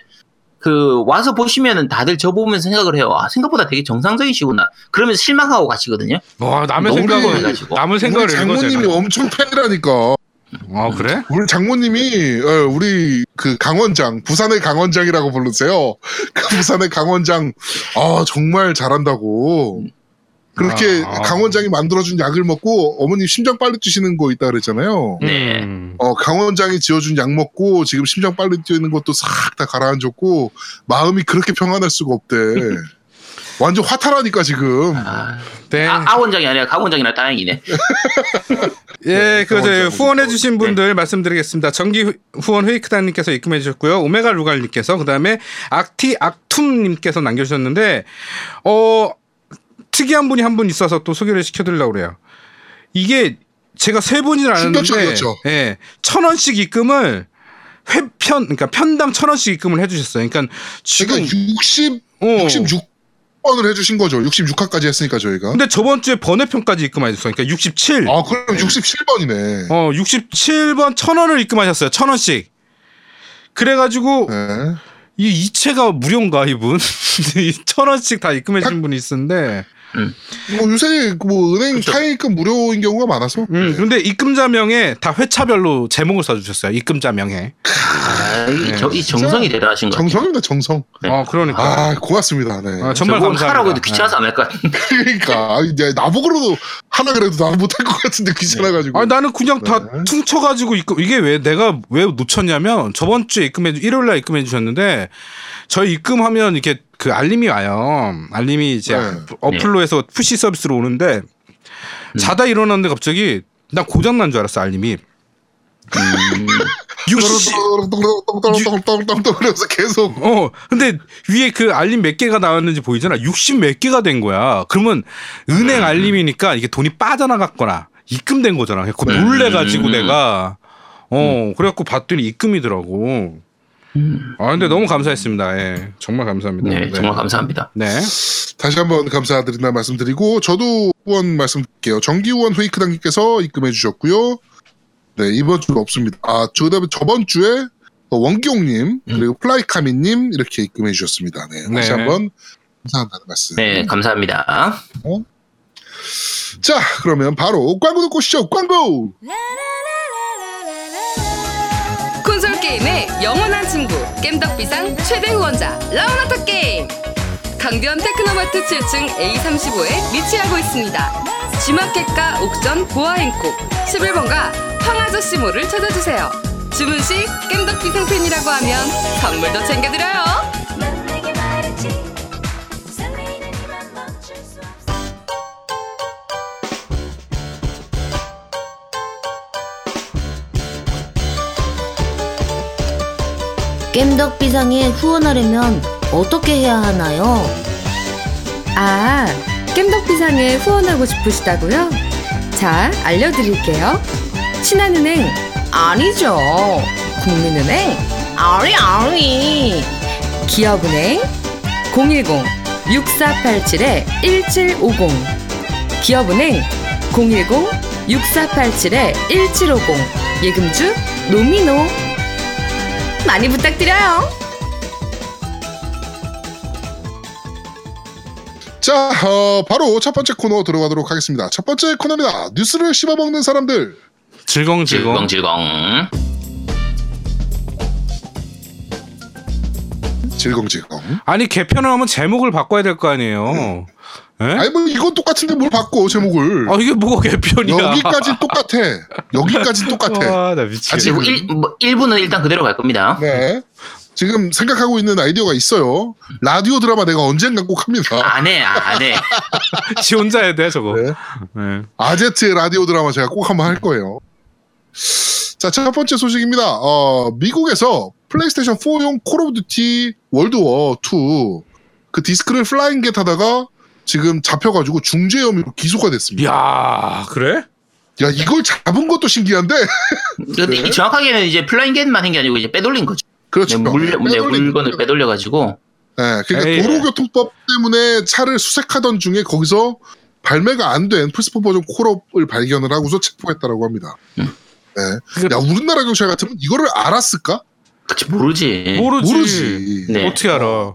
Speaker 3: 그 와서 보시면은 다들 저 보면서 생각을 해요. 아, 생각보다 되게 정상적이시구나. 그러면서 실망하고 가시거든요.
Speaker 2: 와 남의
Speaker 3: 너무
Speaker 2: 생각을
Speaker 3: 해가지고.
Speaker 2: 남의 생각을
Speaker 1: 우리
Speaker 2: 읽어
Speaker 1: 장모님이. 엄청 팬이라니까.
Speaker 2: 아 그래?
Speaker 1: 우리 장모님이 어, 우리 그 강원장 부산의 강원장이라고 부르세요. 그 부산의 강원장 아 정말 잘한다고. 그렇게
Speaker 2: 아, 아.
Speaker 1: 강원장이 만들어준 약을 먹고 어머님 심장 빨리 뛰시는 거 있다 그랬잖아요.
Speaker 3: 네.
Speaker 2: 음.
Speaker 1: 어 강원장이 지어준 약 먹고 지금 심장 빨리 뛰는 것도 싹 다 가라앉았고 마음이 그렇게 평안할 수가 없대. 완전 화탈하니까 지금.
Speaker 3: 아,
Speaker 2: 네.
Speaker 3: 아, 아 원장이 아니라 강 원장이라 다행이네.
Speaker 2: 예, 그, 저,
Speaker 1: 강원장
Speaker 2: 후원해주신 분들 말씀드리겠습니다. 정기 후- 후원 회이크단님께서 입금해 주셨고요. 오메가 루갈님께서, 그 다음에 악티 악툼님께서 남겨주셨는데, 어, 특이한 분이 한 분 있어서 또 소개를 시켜드리려고 그래요. 이게 제가 세 분이나 아는데,
Speaker 1: 충격적이었죠.
Speaker 2: 예, 천 원씩 입금을 회편, 그러니까 편당 천 원씩 입금을 해주셨어요. 그러니까 지금,
Speaker 1: 그러니까 60,
Speaker 2: 어.
Speaker 1: 66 번을 해주신 거죠. 66화까지 했으니까 저희가.
Speaker 2: 근데 저번 주에 번외편까지 입금하셨어요. 그러니까 67.
Speaker 1: 아 그럼 67번이네.
Speaker 2: 어, 67번 천 원을 입금하셨어요. 천 원씩. 그래가지고
Speaker 1: 네.
Speaker 2: 이 이체가 무료인가 이분? 이천 원씩 다 입금해 주신 분이 있는데,
Speaker 1: 뭐 요새 뭐 은행 타입금 무료인 경우가 많아서.
Speaker 2: 음, 근데 입금자명에 다 회차별로 제목을 써주셨어요. 입금자명에.
Speaker 3: 아, 이,
Speaker 2: 네.
Speaker 3: 저, 이 정성이 대단하신 것 같아요.
Speaker 1: 정성입니다 정성.
Speaker 3: 네.
Speaker 2: 어, 그러니까.
Speaker 1: 아 고맙습니다. 네.
Speaker 2: 아, 정말
Speaker 3: 저건
Speaker 2: 감사합니다.
Speaker 3: 하라고 해도 귀찮아서 안 할 것 같은데.
Speaker 1: 그러니까 아, 이제 나보고도 하나 그래도 나는 못할 것 같은데 귀찮아가지고.
Speaker 2: 아니 나는 그냥 다
Speaker 1: 네.
Speaker 2: 퉁쳐가지고 입금 이게 왜 내가 왜 놓쳤냐면 저번 주에 입금해 일요일 날 입금해 주셨는데 저희 입금하면 이렇게 그 알림이 와요 알림이 이제
Speaker 1: 네.
Speaker 2: 어플로에서 푸시 서비스로 오는데 자다 일어났는데 갑자기 나 고장 난 줄 알았어 알림이
Speaker 3: 음,
Speaker 2: 60
Speaker 1: 똥똥똥똥똥똥똥똥 그래서 계속
Speaker 2: 어 근데 위에 그 알림 몇 개가 나왔는지 보이잖아 60 몇 개가 된 거야? 그러면 은행 알림이니까 이게 돈이 빠져나갔거나 입금된 거잖아. 그래서
Speaker 3: 음.
Speaker 2: 놀래가지고
Speaker 3: 음.
Speaker 2: 내가. 어 그래갖고 봤더니 입금이더라고. 아 근데 너무 감사했습니다. 예 정말 감사합니다.
Speaker 3: 네, 정말 감사합니다.
Speaker 2: 네.
Speaker 1: 다시 한번 감사드린다 말씀드리고 저도 후원 말씀드릴게요. 정기 후원 회이크 단기께서 입금해 주셨고요. 네 이번 주는 없습니다. 아 그다음에 저번 주에 원기용님 그리고 플라이카미님 이렇게 입금해 주셨습니다. 네 다시
Speaker 2: 네.
Speaker 1: 한번 감사한다는 말씀.
Speaker 3: 네, 감사합니다.
Speaker 1: 자 그러면 바로 광고 듣고 오시죠. 광고.
Speaker 6: 콘솔 게임의 영원한 친구 겜덕비상 최대 후원자 라운하터 게임 강변 테크노마트 7층 A35에 위치하고 있습니다 G마켓과 옥전 보아행콕 11번가 황아저씨몰을 찾아주세요 주문 시 겜덕비 상 팬이라고 하면 선물도 챙겨드려요
Speaker 5: 난 내게 말했지 설레이는 이만 멈출 수 없어
Speaker 7: 겜덕 비상에 후원하려면 어떻게 해야 하나요?
Speaker 6: 아 겜덕비상에 후원하고 싶으시다고요? 자 알려드릴게요 신한은행? 아니죠. 국민은행? 아리 아리. 기업은행? 010-6487-1750 기업은행? 010-6487-1750 예금주 노미노. 많이 부탁드려요.
Speaker 1: 자 어, 바로 첫 번째 코너 들어가도록 하겠습니다. 첫 번째 코너입니다. 뉴스를 씹어먹는 사람들.
Speaker 2: 질겅질겅
Speaker 3: 질겅질겅.
Speaker 1: 질겅질겅.
Speaker 2: 아니 개편을 하면 제목을 바꿔야 될 거 아니에요 예?
Speaker 1: 아니 뭐 이건 똑같은데 뭘 바꿔 제목을.
Speaker 2: 아 이게 뭐가 개편이야
Speaker 1: 여기까지 똑같아. 여기까지 똑같아.
Speaker 2: 와 나 미치겠네
Speaker 3: 그리고 일, 뭐, 1부는 일단 그대로 갈 겁니다.
Speaker 1: 네. 지금 생각하고 있는 아이디어가 있어요. 라디오 드라마 내가 언젠가 꼭 합니다.
Speaker 3: 안 해, 아, 안 해.
Speaker 2: 지 혼자 해야 돼 저거
Speaker 1: 네.
Speaker 2: 네.
Speaker 1: 아제트의 라디오 드라마 제가 꼭 한번 할 거예요. 자, 첫 번째 소식입니다. 어, 미국에서 플레이스테이션 4용 콜 오브 듀티 월드워 2 그 디스크를 flying get 하다가 지금 잡혀가지고 중죄 혐의로 기소가 됐습니다.
Speaker 2: 야 그래?
Speaker 1: 야, 이걸 잡은 것도 신기한데?
Speaker 3: 근데 이게 정확하게는 이제 flying get만 한 게 아니고 이제 빼돌린 거죠.
Speaker 1: 그렇죠.
Speaker 3: 네, 물, 네,
Speaker 1: 빼돌린
Speaker 3: 물건을
Speaker 1: 거죠.
Speaker 3: 빼돌려가지고.
Speaker 1: 예, 그러니까
Speaker 2: 에이.
Speaker 1: 도로교통법 때문에 차를 수색하던 중에 거기서 발매가 안 된 플스4 버전 콜옵을 발견을 하고서 체포했다라고 합니다.
Speaker 3: 음.
Speaker 1: 예. 야, 우리나라 경찰 같으면 이거를 알았을까?
Speaker 3: 그치 모르지.
Speaker 2: 모르지.
Speaker 1: 모르지.
Speaker 3: 네.
Speaker 2: 어떻게 알아?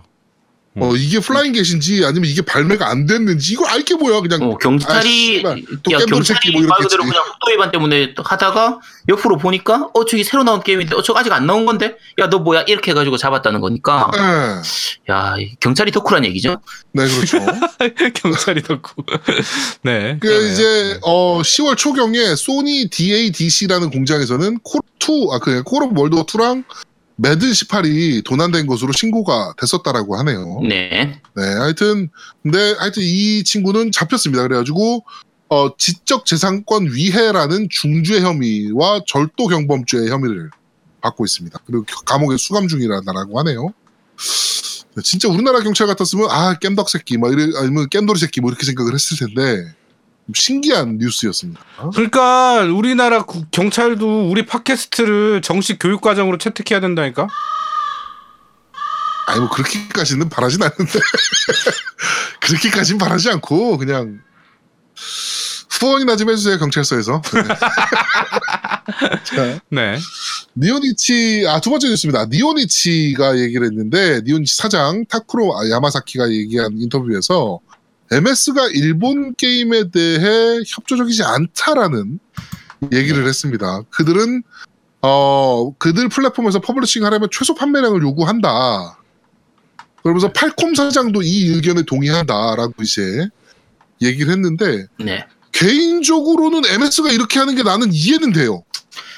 Speaker 1: 어, 이게 flying get인지 아니면 이게 발매가 안 됐는지 이걸 알게 뭐야 그냥
Speaker 3: 어, 경찰이
Speaker 1: 아,
Speaker 3: 야, 경찰이 뭐말
Speaker 1: 이렇게
Speaker 3: 그대로. 그냥 속도 위반 때문에 하다가 옆으로 보니까 어 저기 새로 나온 게임인데 어 저거 아직 안 나온 건데 야 너 뭐야 이렇게 해가지고 잡았다는 거니까
Speaker 1: 예.
Speaker 3: 야이 경찰이 덕후란 얘기죠.
Speaker 1: 네 그렇죠.
Speaker 2: 경찰이 덕후. 네.
Speaker 1: 그 이제 어 10월 초경에 소니 DADC라는 공장에서는 콜2 아그 콜오브 월드 2랑 매드 18이 도난된 것으로 신고가 됐었다라고 하네요.
Speaker 3: 네.
Speaker 1: 네, 하여튼 근데 하여튼 이 친구는 잡혔습니다. 그래가지고 어 지적 재산권 위해라는 중죄 혐의와 절도 경범죄 혐의를 받고 있습니다. 그리고 감옥에 수감 중이라고 하네요. 네, 진짜 우리나라 경찰 같았으면 아 겜덕 새끼 뭐 이래 아니면 겜돌이 새끼 뭐 이렇게 생각을 했을 텐데 좀 신기한 뉴스였습니다.
Speaker 2: 그러니까 우리나라 구- 경찰도 우리 팟캐스트를 정식 교육 과정으로 채택해야 된다니까.
Speaker 1: 아니 뭐 그렇게까지는 바라진 않는데 그렇게까지는 바라지 않고 그냥 후원이나 좀 해주세요 경찰서에서. 네. 자,
Speaker 2: 네.
Speaker 1: 니오니치 아 두 번째 뉴스입니다. 니오니치가 얘기를 했는데 니오니치 사장 타쿠로 아, 야마사키가 얘기한 인터뷰에서 MS가 일본 게임에 대해 협조적이지 않다라는 얘기를 했습니다. 그들은 어 그들 플랫폼에서 퍼블리싱하려면 최소 판매량을 요구한다. 그러면서 팔콤 사장도 이 의견에 동의한다라고 이제 얘기를 했는데
Speaker 3: 네.
Speaker 1: 개인적으로는 MS가 이렇게 하는 게 나는 이해는 돼요.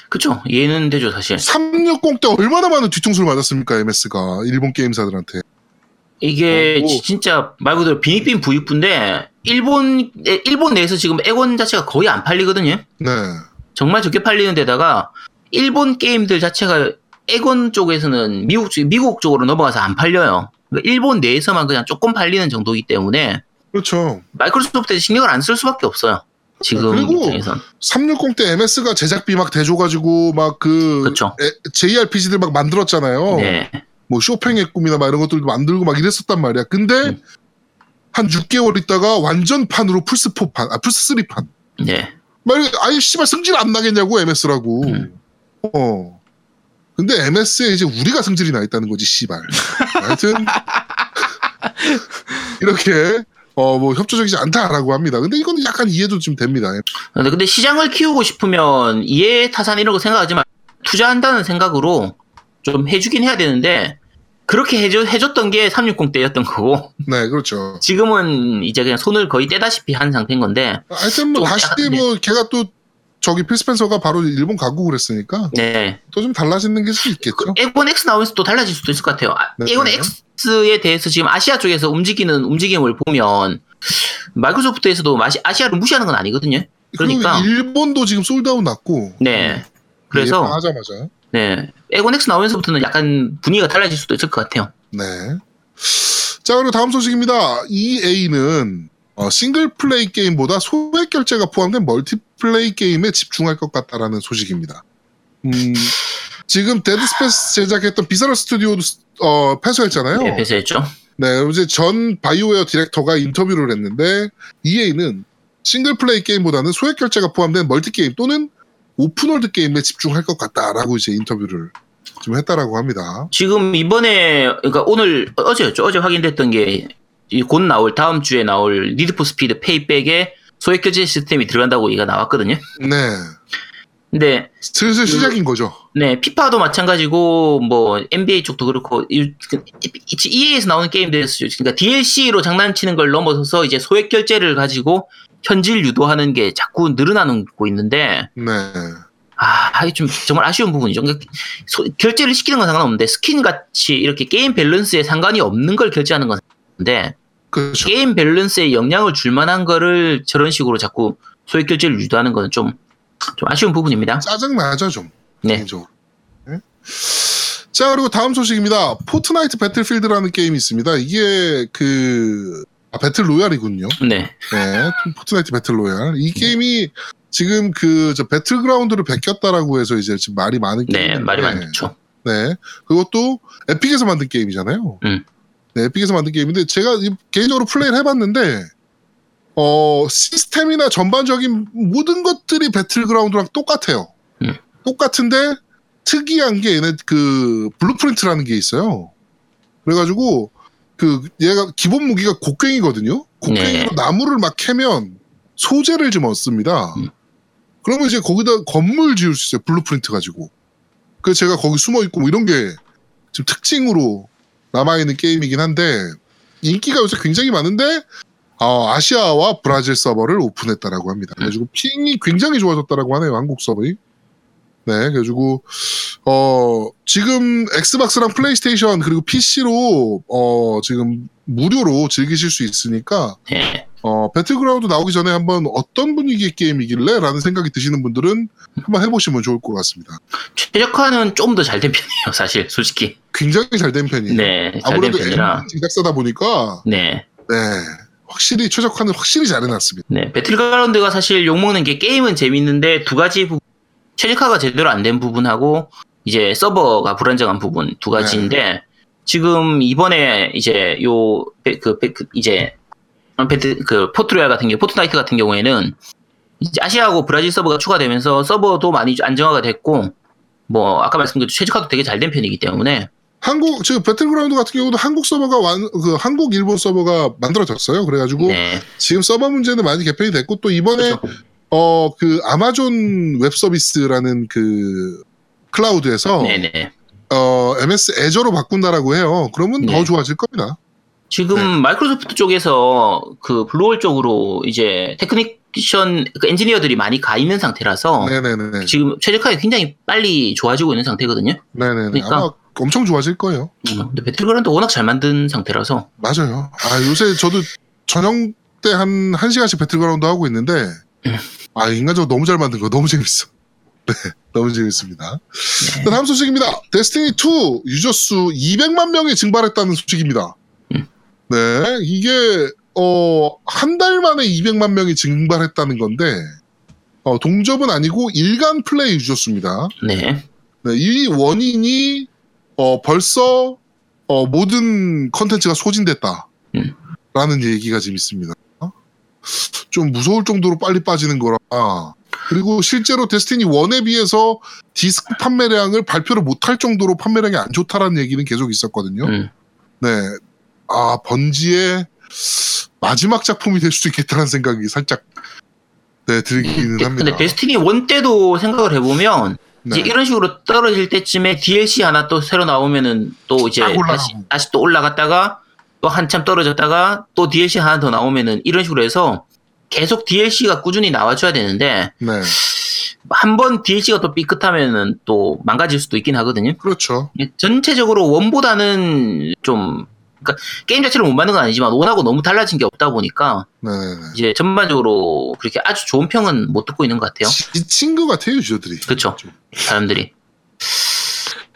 Speaker 3: 그쵸. 이해는 되죠 사실.
Speaker 1: 360 때 얼마나 많은 뒤통수를 맞았습니까 MS가 일본 게임사들한테
Speaker 3: 이게. 지- 진짜 말 그대로 빈익빈 부익부인데 일본 에- 일본 내에서 지금 엑원 자체가 거의 안 팔리거든요.
Speaker 1: 네
Speaker 3: 정말 적게 팔리는 데다가 일본 게임들 자체가 액원 쪽에서는 미국 쪽- 미국 쪽으로 넘어가서 안 팔려요. 그러니까 일본 내에서만 그냥 조금 팔리는 정도이기 때문에
Speaker 1: 그렇죠
Speaker 3: 마이크로소프트에 신경을 안 쓸 수밖에 없어요. 지금
Speaker 1: 그리고
Speaker 3: 입장에선
Speaker 1: 360 때 MS가 제작비 막 대줘가지고 막 그. JRPG들 막 만들었잖아요
Speaker 3: 네,
Speaker 1: 뭐 쇼팽의 꿈이나 막 이런 것들도 만들고 막 이랬었단 말이야. 근데
Speaker 3: 음.
Speaker 1: 한 6개월 있다가 완전판으로 플스4판 아 플스3판.
Speaker 3: 네,
Speaker 1: 말 아예 씨발 승질 안 나겠냐고 MS라고.
Speaker 3: 음.
Speaker 1: 어. 근데 MS에 이제 우리가 승질이 나 있다는 거지 씨발. 하여튼 이렇게 어뭐 협조적이지 않다라고 합니다. 근데 이거는 약간 이해도 좀 됩니다.
Speaker 3: 근데, 근데 시장을 키우고 싶으면 이해 타산 이런 거 생각하지 말 투자한다는 생각으로 좀 해주긴 해야 되는데 그렇게 해줘, 해줬던 게 360 때였던 거고.
Speaker 1: 네 그렇죠.
Speaker 3: 지금은 이제 그냥 손을 거의 떼다시피 한 상태인 건데
Speaker 1: 하여튼
Speaker 3: 뭐좀
Speaker 1: 다시
Speaker 3: 약간,
Speaker 1: 뭐 걔가 또 저기 필스펜서가 바로 일본 가고 그랬으니까
Speaker 3: 네.
Speaker 1: 또 좀 달라지는 게좀 있겠죠.
Speaker 3: 에곤 X 나오면서 또 달라질 수도 있을 것 같아요. 아,
Speaker 1: 네.
Speaker 3: 에곤 X에 대해서 지금 아시아 쪽에서 움직이는 움직임을 보면 마이크로소프트에서도 마시- 아시 아를 무시하는 건 아니거든요. 그러니까
Speaker 1: 그리고 일본도 지금 솔드아웃 났고.
Speaker 3: 네. 그래서
Speaker 1: 하자마자.
Speaker 3: 네 X 나오면서부터는 약간 분위기가 달라질 수도 있을 것 같아요.
Speaker 1: 네. 자, 그리고 다음 소식입니다. EA는 싱글 플레이 게임보다 소액 결제가 포함된 멀티플레이 게임에 집중할 것 같다라는 소식입니다. 음, 지금 데드 스페이스 제작했던 비서럴 스튜디오도 어, 폐쇄했잖아요.
Speaker 3: 네, 폐쇄했죠.
Speaker 1: 네, 이제 전 바이오웨어 디렉터가 인터뷰를 했는데 EA는 싱글 플레이 게임보다는 소액 결제가 포함된 멀티 게임 또는 오픈월드 게임에 집중할 것 같다라고 이제 인터뷰를 좀 했다라고 합니다.
Speaker 3: 지금 이번에 그러니까 오늘 어제였죠. 어제 확인됐던 게 곧 나올 다음 주에 나올 니드 포 스피드 페이백에 소액 결제 시스템이 들어간다고 얘기가 나왔거든요.
Speaker 1: 네,
Speaker 3: 근데
Speaker 1: 슬슬 시작인 거죠.
Speaker 3: 네, 피파도 마찬가지고 뭐 NBA 쪽도 그렇고 이- 그 EA에서 나오는 게임들에서 그러니까 DLC로 장난치는 걸 넘어서서 이제 소액 결제를 가지고 현질 유도하는 게 자꾸 늘어나고 있는데
Speaker 1: 네.
Speaker 3: 아, 이게 좀 정말 아쉬운 부분이죠. 그러니까 소- 결제를 시키는 건 상관없는데 스킨 같이 이렇게 게임 밸런스에 상관이 없는 걸 결제하는 건 상관인데
Speaker 1: 그렇죠.
Speaker 3: 게임 밸런스에 영향을 줄 만한 거를 저런 식으로 자꾸 소액 결제를 유도하는 건 좀 좀 아쉬운 부분입니다.
Speaker 1: 짜증 나죠 좀.
Speaker 3: 네.
Speaker 1: 개인적으로. 네. 자 그리고 다음 소식입니다. 포트나이트 배틀필드라는 게임이 있습니다. 이게 그 아, 배틀 로얄이군요.
Speaker 3: 네.
Speaker 1: 네, 포트나이트 배틀 로얄. 이 게임이 지금 그 저 배틀그라운드를 베꼈다라고 해서 이제 지금 말이 많은
Speaker 3: 네,
Speaker 1: 게임인데
Speaker 3: 말이 많죠.
Speaker 1: 네, 그것도 에픽에서 만든 게임이잖아요.
Speaker 3: 음.
Speaker 1: 네, 에픽에서 만든 게임인데 제가 이- 개인적으로 플레이를 해봤는데 어 시스템이나 전반적인 모든 것들이 배틀그라운드랑 똑같아요.
Speaker 3: 음.
Speaker 1: 똑같은데 특이한 게 얘네 그 blueprint라는 게 있어요. 그래가지고 그 얘가 기본 무기가 곡괭이거든요. 곡괭이로
Speaker 3: 네.
Speaker 1: 나무를 막 캐면 소재를 좀 얻습니다.
Speaker 3: 음.
Speaker 1: 그러면 이제 거기다 건물 지을 수 있어요. blueprint 가지고. 그래서 제가 거기 숨어 있고 뭐 이런 게 지금 특징으로 남아 있는 게임이긴 한데 인기가 요새 굉장히 많은데 어, 아시아와 브라질 서버를 오픈했다라고 합니다. 그래가지고 ping이 굉장히 좋아졌다라고 하네요. 한국 서버. 네, 그래가지고 어 지금 엑스박스랑 플레이스테이션 그리고 PC로 어 지금 무료로 즐기실 수 있으니까
Speaker 3: 네.
Speaker 1: 어 배틀그라운드 나오기 전에 한번 어떤 분위기의 게임이길래라는 생각이 드시는 분들은 한번 해보시면 좋을 것 같습니다.
Speaker 3: 최적화는 좀 더 잘 된 편이에요, 사실, 솔직히.
Speaker 1: 굉장히 잘 된 편이에요.
Speaker 3: 네, 잘된
Speaker 1: 아무래도
Speaker 3: 편이라.
Speaker 1: 제작사다 보니까
Speaker 3: 네.
Speaker 1: 네 확실히 최적화는 확실히 잘 해놨습니다.
Speaker 3: 네, 배틀그라운드가 사실 욕먹는 게 게임은 재밌는데 두 가지 부분, 최적화가 제대로 안 된 부분하고 이제 서버가 불안정한 부분 두 가지인데 지금 이번에 이제 요그 이제 배트 그 포트로얄 같은 경우 포트나이트 같은 경우에는 이제 아시아하고 브라질 서버가 추가되면서 서버도 많이 안정화가 됐고 뭐 아까 말씀드린 최적화도 되게 잘 된 편이기 때문에
Speaker 1: 한국 지금 배틀그라운드 같은 경우도 한국 서버가 완 그 한국 일본 서버가 만들어졌어요. 그래가지고
Speaker 3: 네,
Speaker 1: 지금 서버 문제는 많이 개편이 됐고 또 이번에
Speaker 3: 그렇죠.
Speaker 1: 어 그 아마존 웹 서비스라는 그 클라우드에서
Speaker 3: 네네.
Speaker 1: 어 MS 애저로 바꾼다라고 해요. 그러면
Speaker 3: 네.
Speaker 1: 더 좋아질 겁니다.
Speaker 3: 지금
Speaker 1: 네.
Speaker 3: 마이크로소프트 쪽에서 그 블루홀 쪽으로 이제 테크니션 그 엔지니어들이 많이 가 있는 상태라서
Speaker 1: 네네네.
Speaker 3: 지금 최적화가 굉장히 빨리 좋아지고 있는 상태거든요.
Speaker 1: 네네네.
Speaker 3: 그러니까-
Speaker 1: 아마 엄청 좋아질 거예요.
Speaker 3: 근데 배틀그라운드 워낙 잘 만든 상태라서
Speaker 1: 맞아요. 아 요새 저도 저녁 때 한 한 시간씩 배틀그라운드 하고 있는데
Speaker 3: 음.
Speaker 1: 아 인간적으로 너무 잘 만든 거 너무 재밌어. 네, 너무 재밌습니다.
Speaker 3: 네.
Speaker 1: 자, 다음 소식입니다. 데스티니 2 유저 수 200만 명이 증발했다는 소식입니다.
Speaker 3: 음.
Speaker 1: 네, 이게 어, 한 달 만에 200만 명이 증발했다는 건데 어, 동접은 아니고 일간 플레이 유저 수입니다.
Speaker 3: 네.
Speaker 1: 네, 이 원인이 어, 벌써 어, 모든 컨텐츠가 소진됐다.
Speaker 3: 음.
Speaker 1: 라는 얘기가 지금 있습니다. 좀 무서울 정도로 빨리 빠지는 거라. 그리고 실제로 데스티니 1에 비해서 디스크 판매량을 발표를 못할 정도로 판매량이 안 좋다라는 얘기는 계속 있었거든요.
Speaker 3: 음.
Speaker 1: 네. 아, 번지의 마지막 작품이 될 수도 있겠다는 생각이 살짝 네, 들기는 합니다.
Speaker 3: 근데 데스티니 1 때도 생각을 해보면 이제
Speaker 1: 네.
Speaker 3: 이런 식으로 떨어질 때쯤에 DLC 하나 또 새로 나오면은 또 이제. 다시, 다시 또 올라갔다가 또 한참 떨어졌다가 또 DLC 하나 더 나오면은 이런 식으로 해서 계속 DLC가 꾸준히 나와줘야 되는데
Speaker 1: 네.
Speaker 3: 한 번 DLC가 또 삐끗하면은 또 망가질 수도 있긴 하거든요.
Speaker 1: 그렇죠.
Speaker 3: 전체적으로 원보다는 좀 그러니까 게임 자체를 못 만든 건 아니지만 원하고 너무 달라진 게 없다 보니까
Speaker 1: 네.
Speaker 3: 이제 전반적으로 그렇게 아주 좋은 평은 못 듣고 있는 것 같아요.
Speaker 1: 지친 것 같아요, 유저들이.
Speaker 3: 그쵸. 사람들이.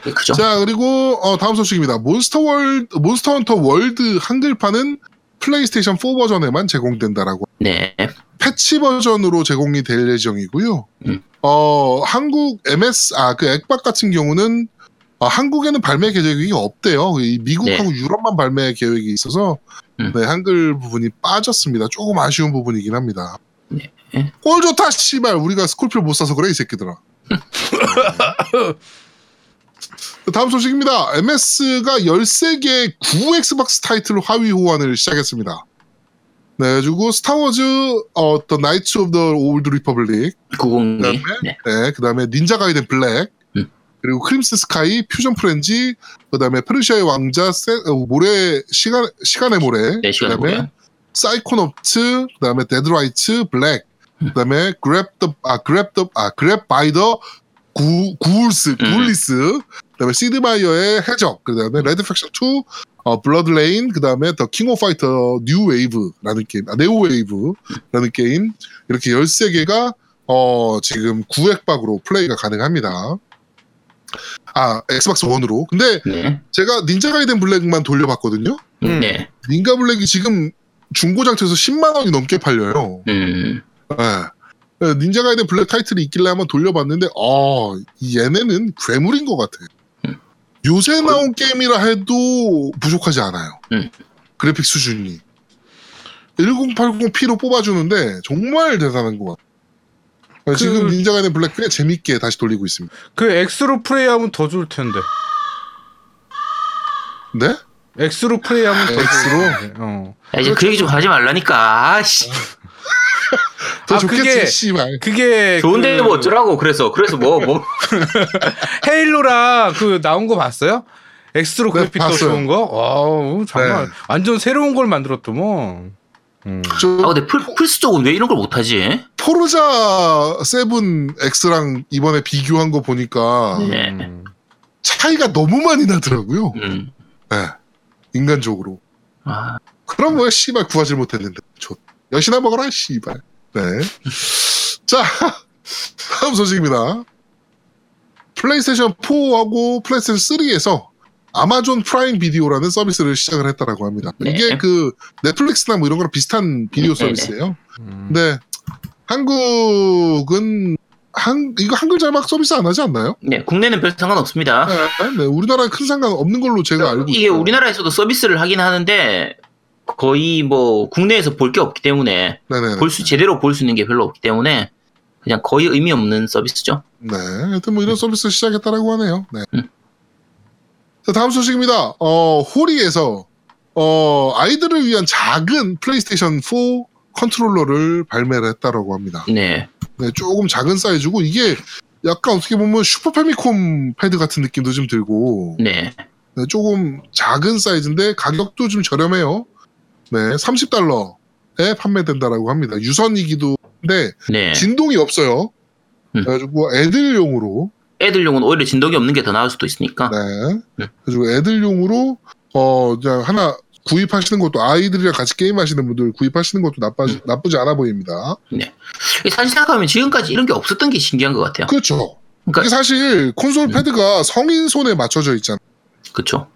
Speaker 3: 네, 그죠?
Speaker 1: 자, 그리고 어, 다음 소식입니다. 몬스터 월드, 몬스터 헌터 월드 한글판은 플레이스테이션 4 버전에만 제공된다라고.
Speaker 3: 네.
Speaker 1: 패치 버전으로 제공이 될 예정이고요.
Speaker 3: 음.
Speaker 1: 어, 한국 MS, 아, 그 엑박 같은 경우는 어, 한국에는 발매 계획이 없대요. 이 미국하고 유럽만 발매 계획이 있어서
Speaker 3: 네. 음.
Speaker 1: 네, 한글 부분이 빠졌습니다. 조금 아쉬운 부분이긴 합니다.
Speaker 3: 네.
Speaker 1: 꼴 좋다, 씨발. 우리가 스콜피오 못 사서 그래, 이 새끼들아. 다음 소식입니다. MS가 13개의 구 엑스박스 타이틀 하위 호환을 시작했습니다. 네, 그리고 스타워즈 어, The Knights of the Old Republic
Speaker 3: 902.
Speaker 1: 그다음에?
Speaker 3: 네.
Speaker 1: 네, 그 다음에 닌자 가이덴 블랙,
Speaker 3: 음.
Speaker 1: 그리고 Crimson Skies, Fusion Frenzy, 그 다음에 페르시아의 왕자, 세, 어, 모래, 시간, 시간의 모래,
Speaker 3: 네, 시간에
Speaker 1: 그 다음에
Speaker 3: 보면.
Speaker 1: 사이코노프트, 그 다음에 데드라이트, 블랙,
Speaker 3: 음.
Speaker 1: 그 다음에 그랩 더, 아, 그랩 더, 아, 그랩 바이 더 구, 구울스,
Speaker 3: 음.
Speaker 1: 구울리스, 그 다음에 시드마이어의 해적, 그 다음에 레드 팩션 2, 어, 블러드 레인, 그 다음에 더 킹 오브 파이터 뉴 웨이브라는 게임, 아, 네오 웨이브라는 게임, 이렇게 13개가 어, 지금 9액박으로 플레이가 가능합니다. 아, 엑스박스 원으로. 근데
Speaker 3: 네.
Speaker 1: 제가 닌자 가이덴 블랙만 돌려봤거든요.
Speaker 2: 음.
Speaker 3: 네.
Speaker 1: 닌가 블랙이 지금 중고장터에서 10만 원이 넘게 팔려요.
Speaker 3: 음.
Speaker 1: 예. 닌자 가이덴 블랙 타이틀이 있길래 한번 돌려봤는데, 어, 이 얘네는 괴물인 것 같아.
Speaker 3: 음.
Speaker 1: 요새 나온 게임이라 해도 부족하지 않아요.
Speaker 3: 음.
Speaker 1: 그래픽 수준이 1080p로 뽑아주는데 정말 대단한 것 같아요. 지금 닌자 가이덴 블랙 꽤 재밌게 다시 돌리고 있습니다.
Speaker 2: 그 X로 플레이하면 더 좋을 텐데.
Speaker 1: 네?
Speaker 2: X로 플레이하면 더
Speaker 1: X로?
Speaker 2: 좋을 텐데. 어.
Speaker 3: 야, 이제 그 얘기 좀 하지 말라니까. 아씨.
Speaker 1: 더
Speaker 2: 아,
Speaker 1: 좋겠지,
Speaker 2: 그게-
Speaker 1: 씨발.
Speaker 2: 그게
Speaker 3: 좋은데
Speaker 2: 그
Speaker 3: 뭐 어쩌라고 그래서 그래서 뭐 뭐.
Speaker 2: 헤일로랑 그 나온 거 봤어요? X로
Speaker 1: 네,
Speaker 2: 그래픽 더
Speaker 1: 봤어요.
Speaker 2: 좋은 거? 와, 정말
Speaker 1: 네.
Speaker 2: 완전 새로운 걸 만들었더만. 음.
Speaker 3: 저아 근데 플, 플스 쪽은 왜 이런 걸 못하지?
Speaker 1: 포르자 7 X랑 이번에 비교한 거 보니까
Speaker 3: 네.
Speaker 2: 음.
Speaker 1: 차이가 너무 많이 나더라고요.
Speaker 3: 음.
Speaker 1: 네. 인간적으로.
Speaker 3: 아,
Speaker 1: 그럼 뭐 씨발 구하지 못했는데. 좋. 엿이나 먹어라 씨발. 네. 자 다음 소식입니다. 플레이스테이션 4하고 플레이스테이션 3에서 아마존 프라임 비디오라는 서비스를 시작을 했다라고 합니다.
Speaker 3: 네.
Speaker 1: 이게 그 넷플릭스나 뭐 이런 거랑 비슷한 비디오. 서비스예요.
Speaker 2: 음.
Speaker 1: 근데 한국은 한 이거 한글 자막 서비스 안 하지 않나요?
Speaker 3: 네 국내는 별 상관 없습니다.
Speaker 1: 네, 네, 우리나라는 큰 상관 없는 걸로 제가 알고
Speaker 3: 이게
Speaker 1: 있어요.
Speaker 3: 우리나라에서도 서비스를 하긴 하는데 거의 뭐 국내에서 볼 게 없기 때문에
Speaker 1: 네네.
Speaker 3: 볼수 제대로 볼 수 있는 게 별로 없기 때문에 그냥 거의 의미 없는 서비스죠.
Speaker 1: 네, 하여튼 뭐 이런 서비스 시작했다라고 하네요. 네.
Speaker 3: 음.
Speaker 1: 자, 다음 소식입니다. 어, 호리에서 어, 아이들을 위한 작은 플레이스테이션 4 컨트롤러를 발매를 했다라고 합니다.
Speaker 3: 네.
Speaker 1: 네, 조금 작은 사이즈고 이게 약간 어떻게 보면 슈퍼 패미콤 패드 같은 느낌도 좀 들고
Speaker 3: 네.
Speaker 1: 네, 조금 작은 사이즈인데 가격도 좀 저렴해요. 네, 30달러에 판매된다라고 합니다. 유선이기도 한데
Speaker 3: 네.
Speaker 1: 진동이 없어요.
Speaker 3: 음.
Speaker 1: 그래가지고 애들용으로
Speaker 3: 애들용은 오히려 진동이 없는 게 더 나을 수도 있으니까.
Speaker 1: 네.
Speaker 3: 네.
Speaker 1: 그리고 애들용으로 어 그냥 하나 구입하시는 것도 아이들이랑 같이 게임하시는 분들 구입하시는 것도 나쁘지 나쁘지 않아 보입니다.
Speaker 3: 이게 사실 생각하면 지금까지 이런 게 없었던 게 신기한 것 같아요.
Speaker 1: 그렇죠.
Speaker 3: 그러니까
Speaker 1: 사실 콘솔
Speaker 3: 음.
Speaker 1: 패드가 성인 손에 맞춰져 있잖아.
Speaker 3: 그렇죠.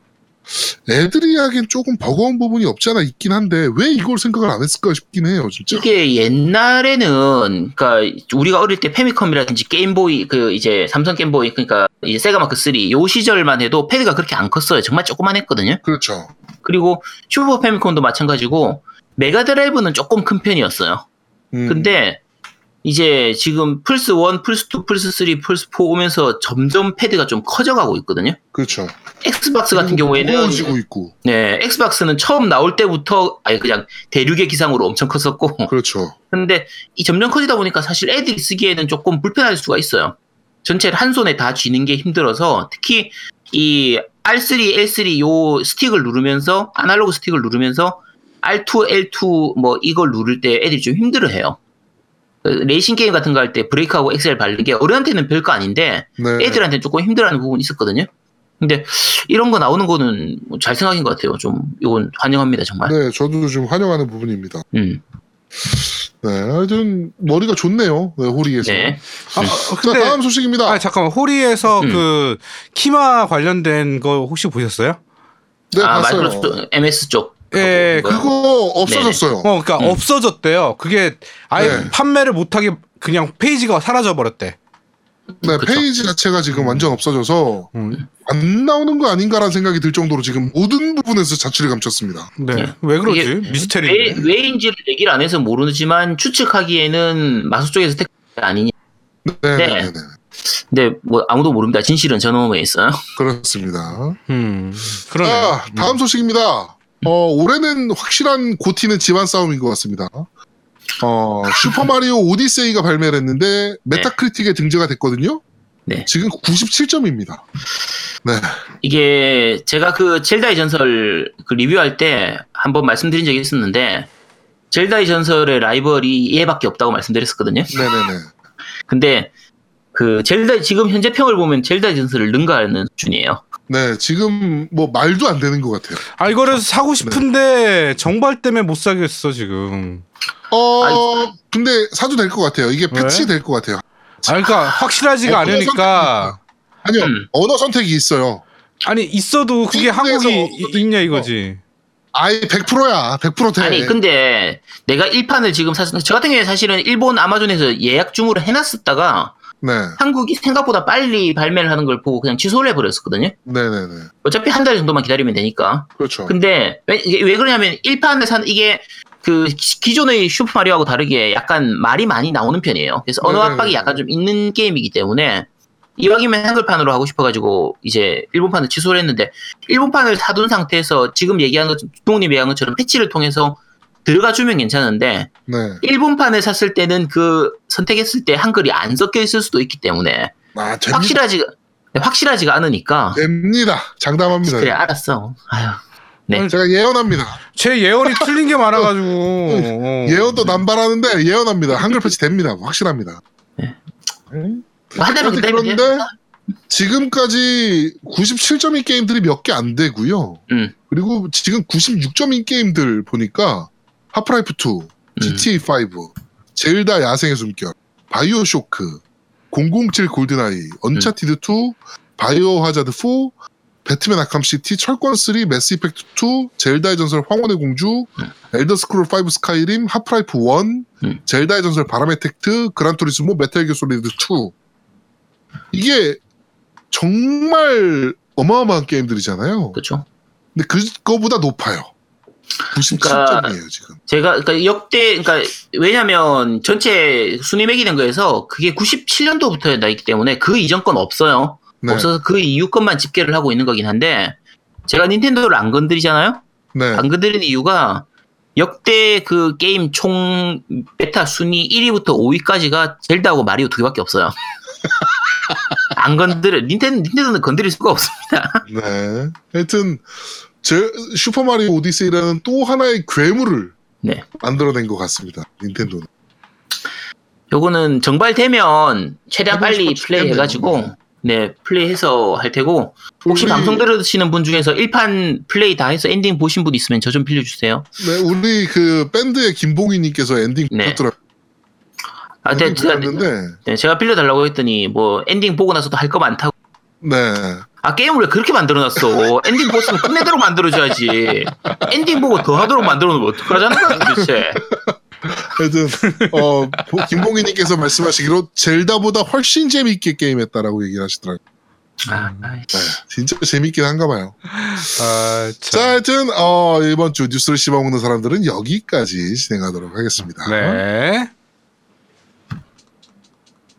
Speaker 1: 애들이 하기엔 조금 버거운 부분이 없지 않아 있긴 한데 왜 이걸 생각을 안 했을까 싶긴 해요, 진짜.
Speaker 3: 이게 옛날에는 그러니까 우리가 어릴 때 페미컴이라든지 게임보이 그 이제 삼성 게임보이 그러니까 이제 세가마크 3 요 시절만 해도 패드가 그렇게 안 컸어요. 정말 조그만 했거든요.
Speaker 1: 그렇죠.
Speaker 3: 그리고 슈퍼 패미컴도 마찬가지고 메가드라이브는 조금 큰 편이었어요.
Speaker 1: 음,
Speaker 3: 근데 이제 지금 플스 1, 플스 2, 플스 3, 플스 4 오면서 점점 패드가 좀 커져가고 있거든요.
Speaker 1: 그렇죠.
Speaker 3: 엑스박스 같은 경우에는. 네, 엑스박스는 처음 나올 때부터 아예 그냥 대륙의 기상으로 엄청 컸었고
Speaker 1: 그렇죠.
Speaker 3: 근데 이 점점 커지다 보니까 사실 애들이 쓰기에는 조금 불편할 수가 있어요. 전체를 한 손에 다 쥐는 게 힘들어서 특히 이 R3, L3 요 스틱을 누르면서 아날로그 스틱을 누르면서 R2, L2 뭐 이걸 누를 때 애들이 좀 힘들어해요. 그 레이싱 게임 같은 거 할 때 브레이크하고 엑셀 밟는 게 어른한테는 별거 아닌데
Speaker 1: 네.
Speaker 3: 애들한테는 조금 힘들어하는 부분이 있었거든요. 근데 이런 거 나오는 거는 뭐잘 생각인 것 같아요. 좀 이건 환영합니다 정말.
Speaker 1: 네, 저도 좀 환영하는 부분입니다.
Speaker 3: 음,
Speaker 1: 네, 하여튼 머리가 좋네요. 네, 호리에서.
Speaker 3: 네.
Speaker 2: 아, 어,
Speaker 1: 자,
Speaker 2: 근데
Speaker 1: 다음 소식입니다.
Speaker 2: 아 잠깐만 호리에서
Speaker 3: 음.
Speaker 2: 그 키마 관련된 거 혹시 보셨어요?
Speaker 1: 네,
Speaker 3: 아
Speaker 1: 봤어요.
Speaker 3: 마이크로소프트 MS 쪽.
Speaker 2: 예,
Speaker 3: 그거.
Speaker 1: 그거 없어졌어요.
Speaker 2: 어, 그러니까
Speaker 3: 음.
Speaker 2: 없어졌대요. 그게 아예
Speaker 1: 네.
Speaker 2: 판매를 못하게 그냥 페이지가 사라져 버렸대.
Speaker 1: 네,
Speaker 3: 그쵸.
Speaker 1: 페이지 자체가 지금 완전 없어져서
Speaker 2: 음.
Speaker 1: 안 나오는 거 아닌가라는 생각이 들 정도로 지금 모든 부분에서 자취를 감췄습니다.
Speaker 2: 네,
Speaker 3: 예.
Speaker 2: 왜 그러지? 미스테리.
Speaker 3: 왜, 왜인지를 얘기를 안 해서 모르지만 추측하기에는 마소 쪽에서 택 아니냐.
Speaker 1: 네,
Speaker 3: 네.
Speaker 1: 네, 네, 네.
Speaker 3: 근데 뭐 아무도 모릅니다. 진실은 저놈에 있어요.
Speaker 1: 그렇습니다.
Speaker 2: 음, 그러네.
Speaker 1: 자, 다음 소식입니다. 어, 올해는 확실한 고티는 집안 싸움인 것 같습니다. 어, 슈퍼마리오 오디세이가 발매를 했는데 메타크리틱에 등재가 됐거든요.
Speaker 3: 네.
Speaker 1: 지금 97점입니다. 네.
Speaker 3: 이게 제가 그 젤다의 전설 그 리뷰할 때 한번 말씀드린 적이 있었는데 젤다의 전설의 라이벌이 얘밖에 없다고 말씀드렸었거든요.
Speaker 1: 네네네.
Speaker 3: 근데 그 젤다 지금 현재 평을 보면 젤다의 전설을 능가하는 수준이에요.
Speaker 1: 네, 지금 뭐 말도 안 되는 것 같아요.
Speaker 2: 아 이거를 사고 싶은데 정발 때문에 못 사겠어 지금.
Speaker 1: 어,
Speaker 3: 아니,
Speaker 1: 근데 사도 될 것 같아요. 이게
Speaker 2: 왜?
Speaker 1: 패치 될 것 같아요.
Speaker 2: 아 그러니까 확실하지가
Speaker 1: 어,
Speaker 2: 않으니까.
Speaker 1: 아니요,
Speaker 3: 음.
Speaker 1: 언어 선택이 있어요.
Speaker 2: 아니 있어도 그게 한국이 이- 있냐 이거지.
Speaker 1: 아예 100%야. 100% 돼.
Speaker 3: 아니 근데 내가 1판을 지금 샀, 저 같은 경우에 사실은 일본 아마존에서 예약 중으로 해놨었다가
Speaker 1: 네.
Speaker 3: 한국이 생각보다 빨리 발매를 하는 걸 보고 그냥 취소를 해버렸었거든요.
Speaker 1: 네네네.
Speaker 3: 어차피 한 달 정도만 기다리면 되니까.
Speaker 1: 그렇죠.
Speaker 3: 근데 왜, 왜 그러냐면 1판을 산 이게 그 기- 기존의 슈퍼마리오하고 다르게 약간 말이 많이 나오는 편이에요. 그래서 언어. 압박이 약간 좀 있는 게임이기 때문에 이왕이면 한글판으로 하고 싶어가지고 이제 일본판을 취소를 했는데 일본판을 사둔 상태에서 지금 얘기한 것 주동님 얘기한 것처럼 패치를 통해서 들어가 주면 괜찮은데
Speaker 1: 네.
Speaker 3: 일본판을 샀을 때는 그 선택했을 때 한글이 안 섞여 있을 수도 있기 때문에
Speaker 1: 아, 됩니다.
Speaker 3: 확실하지가 확실하지가 않으니까
Speaker 1: 됩니다. 장담합니다.
Speaker 3: 그래 알았어. 아유. 네.
Speaker 1: 제가 예언합니다.
Speaker 2: 제 예언이 틀린 게 많아가지고. 어.
Speaker 1: 예언도 남발하는데 예언합니다. 한글 패치 됩니다. 확실합니다.
Speaker 3: 네.
Speaker 1: 음?
Speaker 3: 돼요.
Speaker 1: 그런데 지금까지 97점인 게임들이 몇 개 안 되고요.
Speaker 3: 음.
Speaker 1: 그리고 지금 96점인 게임들 보니까 하프라이프 2,
Speaker 3: 음.
Speaker 1: GTA 5, 젤다 야생의 숨결, 바이오 쇼크, 007 골든아이, 언차티드 2, 바이오 하자드 4, 배트맨 아캄 시티, 철권 3, 매스 이펙트 2, 젤다의 전설 황혼의 공주, 엘더 스크롤 5 스카이림, 하프라이프 1,
Speaker 3: 음.
Speaker 1: 젤다의 전설 바람의 택트, 그란투리스모, 메탈 기어 솔리드 2. 이게 정말 어마어마한 게임들이잖아요.
Speaker 3: 그렇죠.
Speaker 1: 근데 그거보다 높아요. 97점이에요, 지금.
Speaker 3: 제가 그러니까 역대 그러니까 왜냐면 전체 순위 매기는 거에서 그게 97년도부터 나 있기 때문에 그 이전 건 없어요.
Speaker 1: 네.
Speaker 3: 없어서 그 이후 것만 집계를 하고 있는 거긴 한데 제가 닌텐도를 안 건드리잖아요.
Speaker 1: 네.
Speaker 3: 안 건드리는 이유가 역대 그 게임 총 메타 순위 1위부터 5위까지가 젤다하고 마리오 두 개밖에 없어요. 안 건드려 닌텐 닌텐도는 건드릴 수가 없습니다.
Speaker 1: 네. 하여튼 제 슈퍼마리오 오디세이라는 또 하나의 괴물을
Speaker 3: 네.
Speaker 1: 만들어낸 것 같습니다. 닌텐도는.
Speaker 3: 요거는 정발되면 최대한 빨리
Speaker 1: 싶었겠네요.
Speaker 3: 플레이 해가지고 네 플레이해서 할 테고 혹시
Speaker 1: 우리-
Speaker 3: 방송 들으시는 분 중에서 일판 플레이 다 해서 엔딩 보신 분 있으면 저 좀 빌려주세요.
Speaker 1: 네, 우리 그 밴드의 김봉희님께서 엔딩
Speaker 3: 네.
Speaker 1: 보셨더라고요.
Speaker 3: 아, 네, 제가, 네, 제가 빌려달라고 했더니 뭐 엔딩 보고 나서도 할 거 많다고.
Speaker 1: 네.
Speaker 3: 아 게임을 왜 그렇게 만들어놨어? 엔딩 보스는 끝내도록 만들어줘야지. 엔딩 보고 더 하도록 만들어놓으면 어떡하자는 거야 도대체.
Speaker 1: 하여튼 어, 보- 김봉희님께서 말씀하시기로 젤다보다 훨씬 재미있게 게임했다라고 얘기를 하시더라고요.
Speaker 3: 아, 아이,
Speaker 1: 네, 진짜 재밌긴 한가 봐요.
Speaker 2: 아,
Speaker 1: 자,
Speaker 2: 참.
Speaker 1: 하여튼 어, 이번 주 뉴스를 씹어먹는 사람들은 여기까지 진행하도록 하겠습니다.
Speaker 2: 네.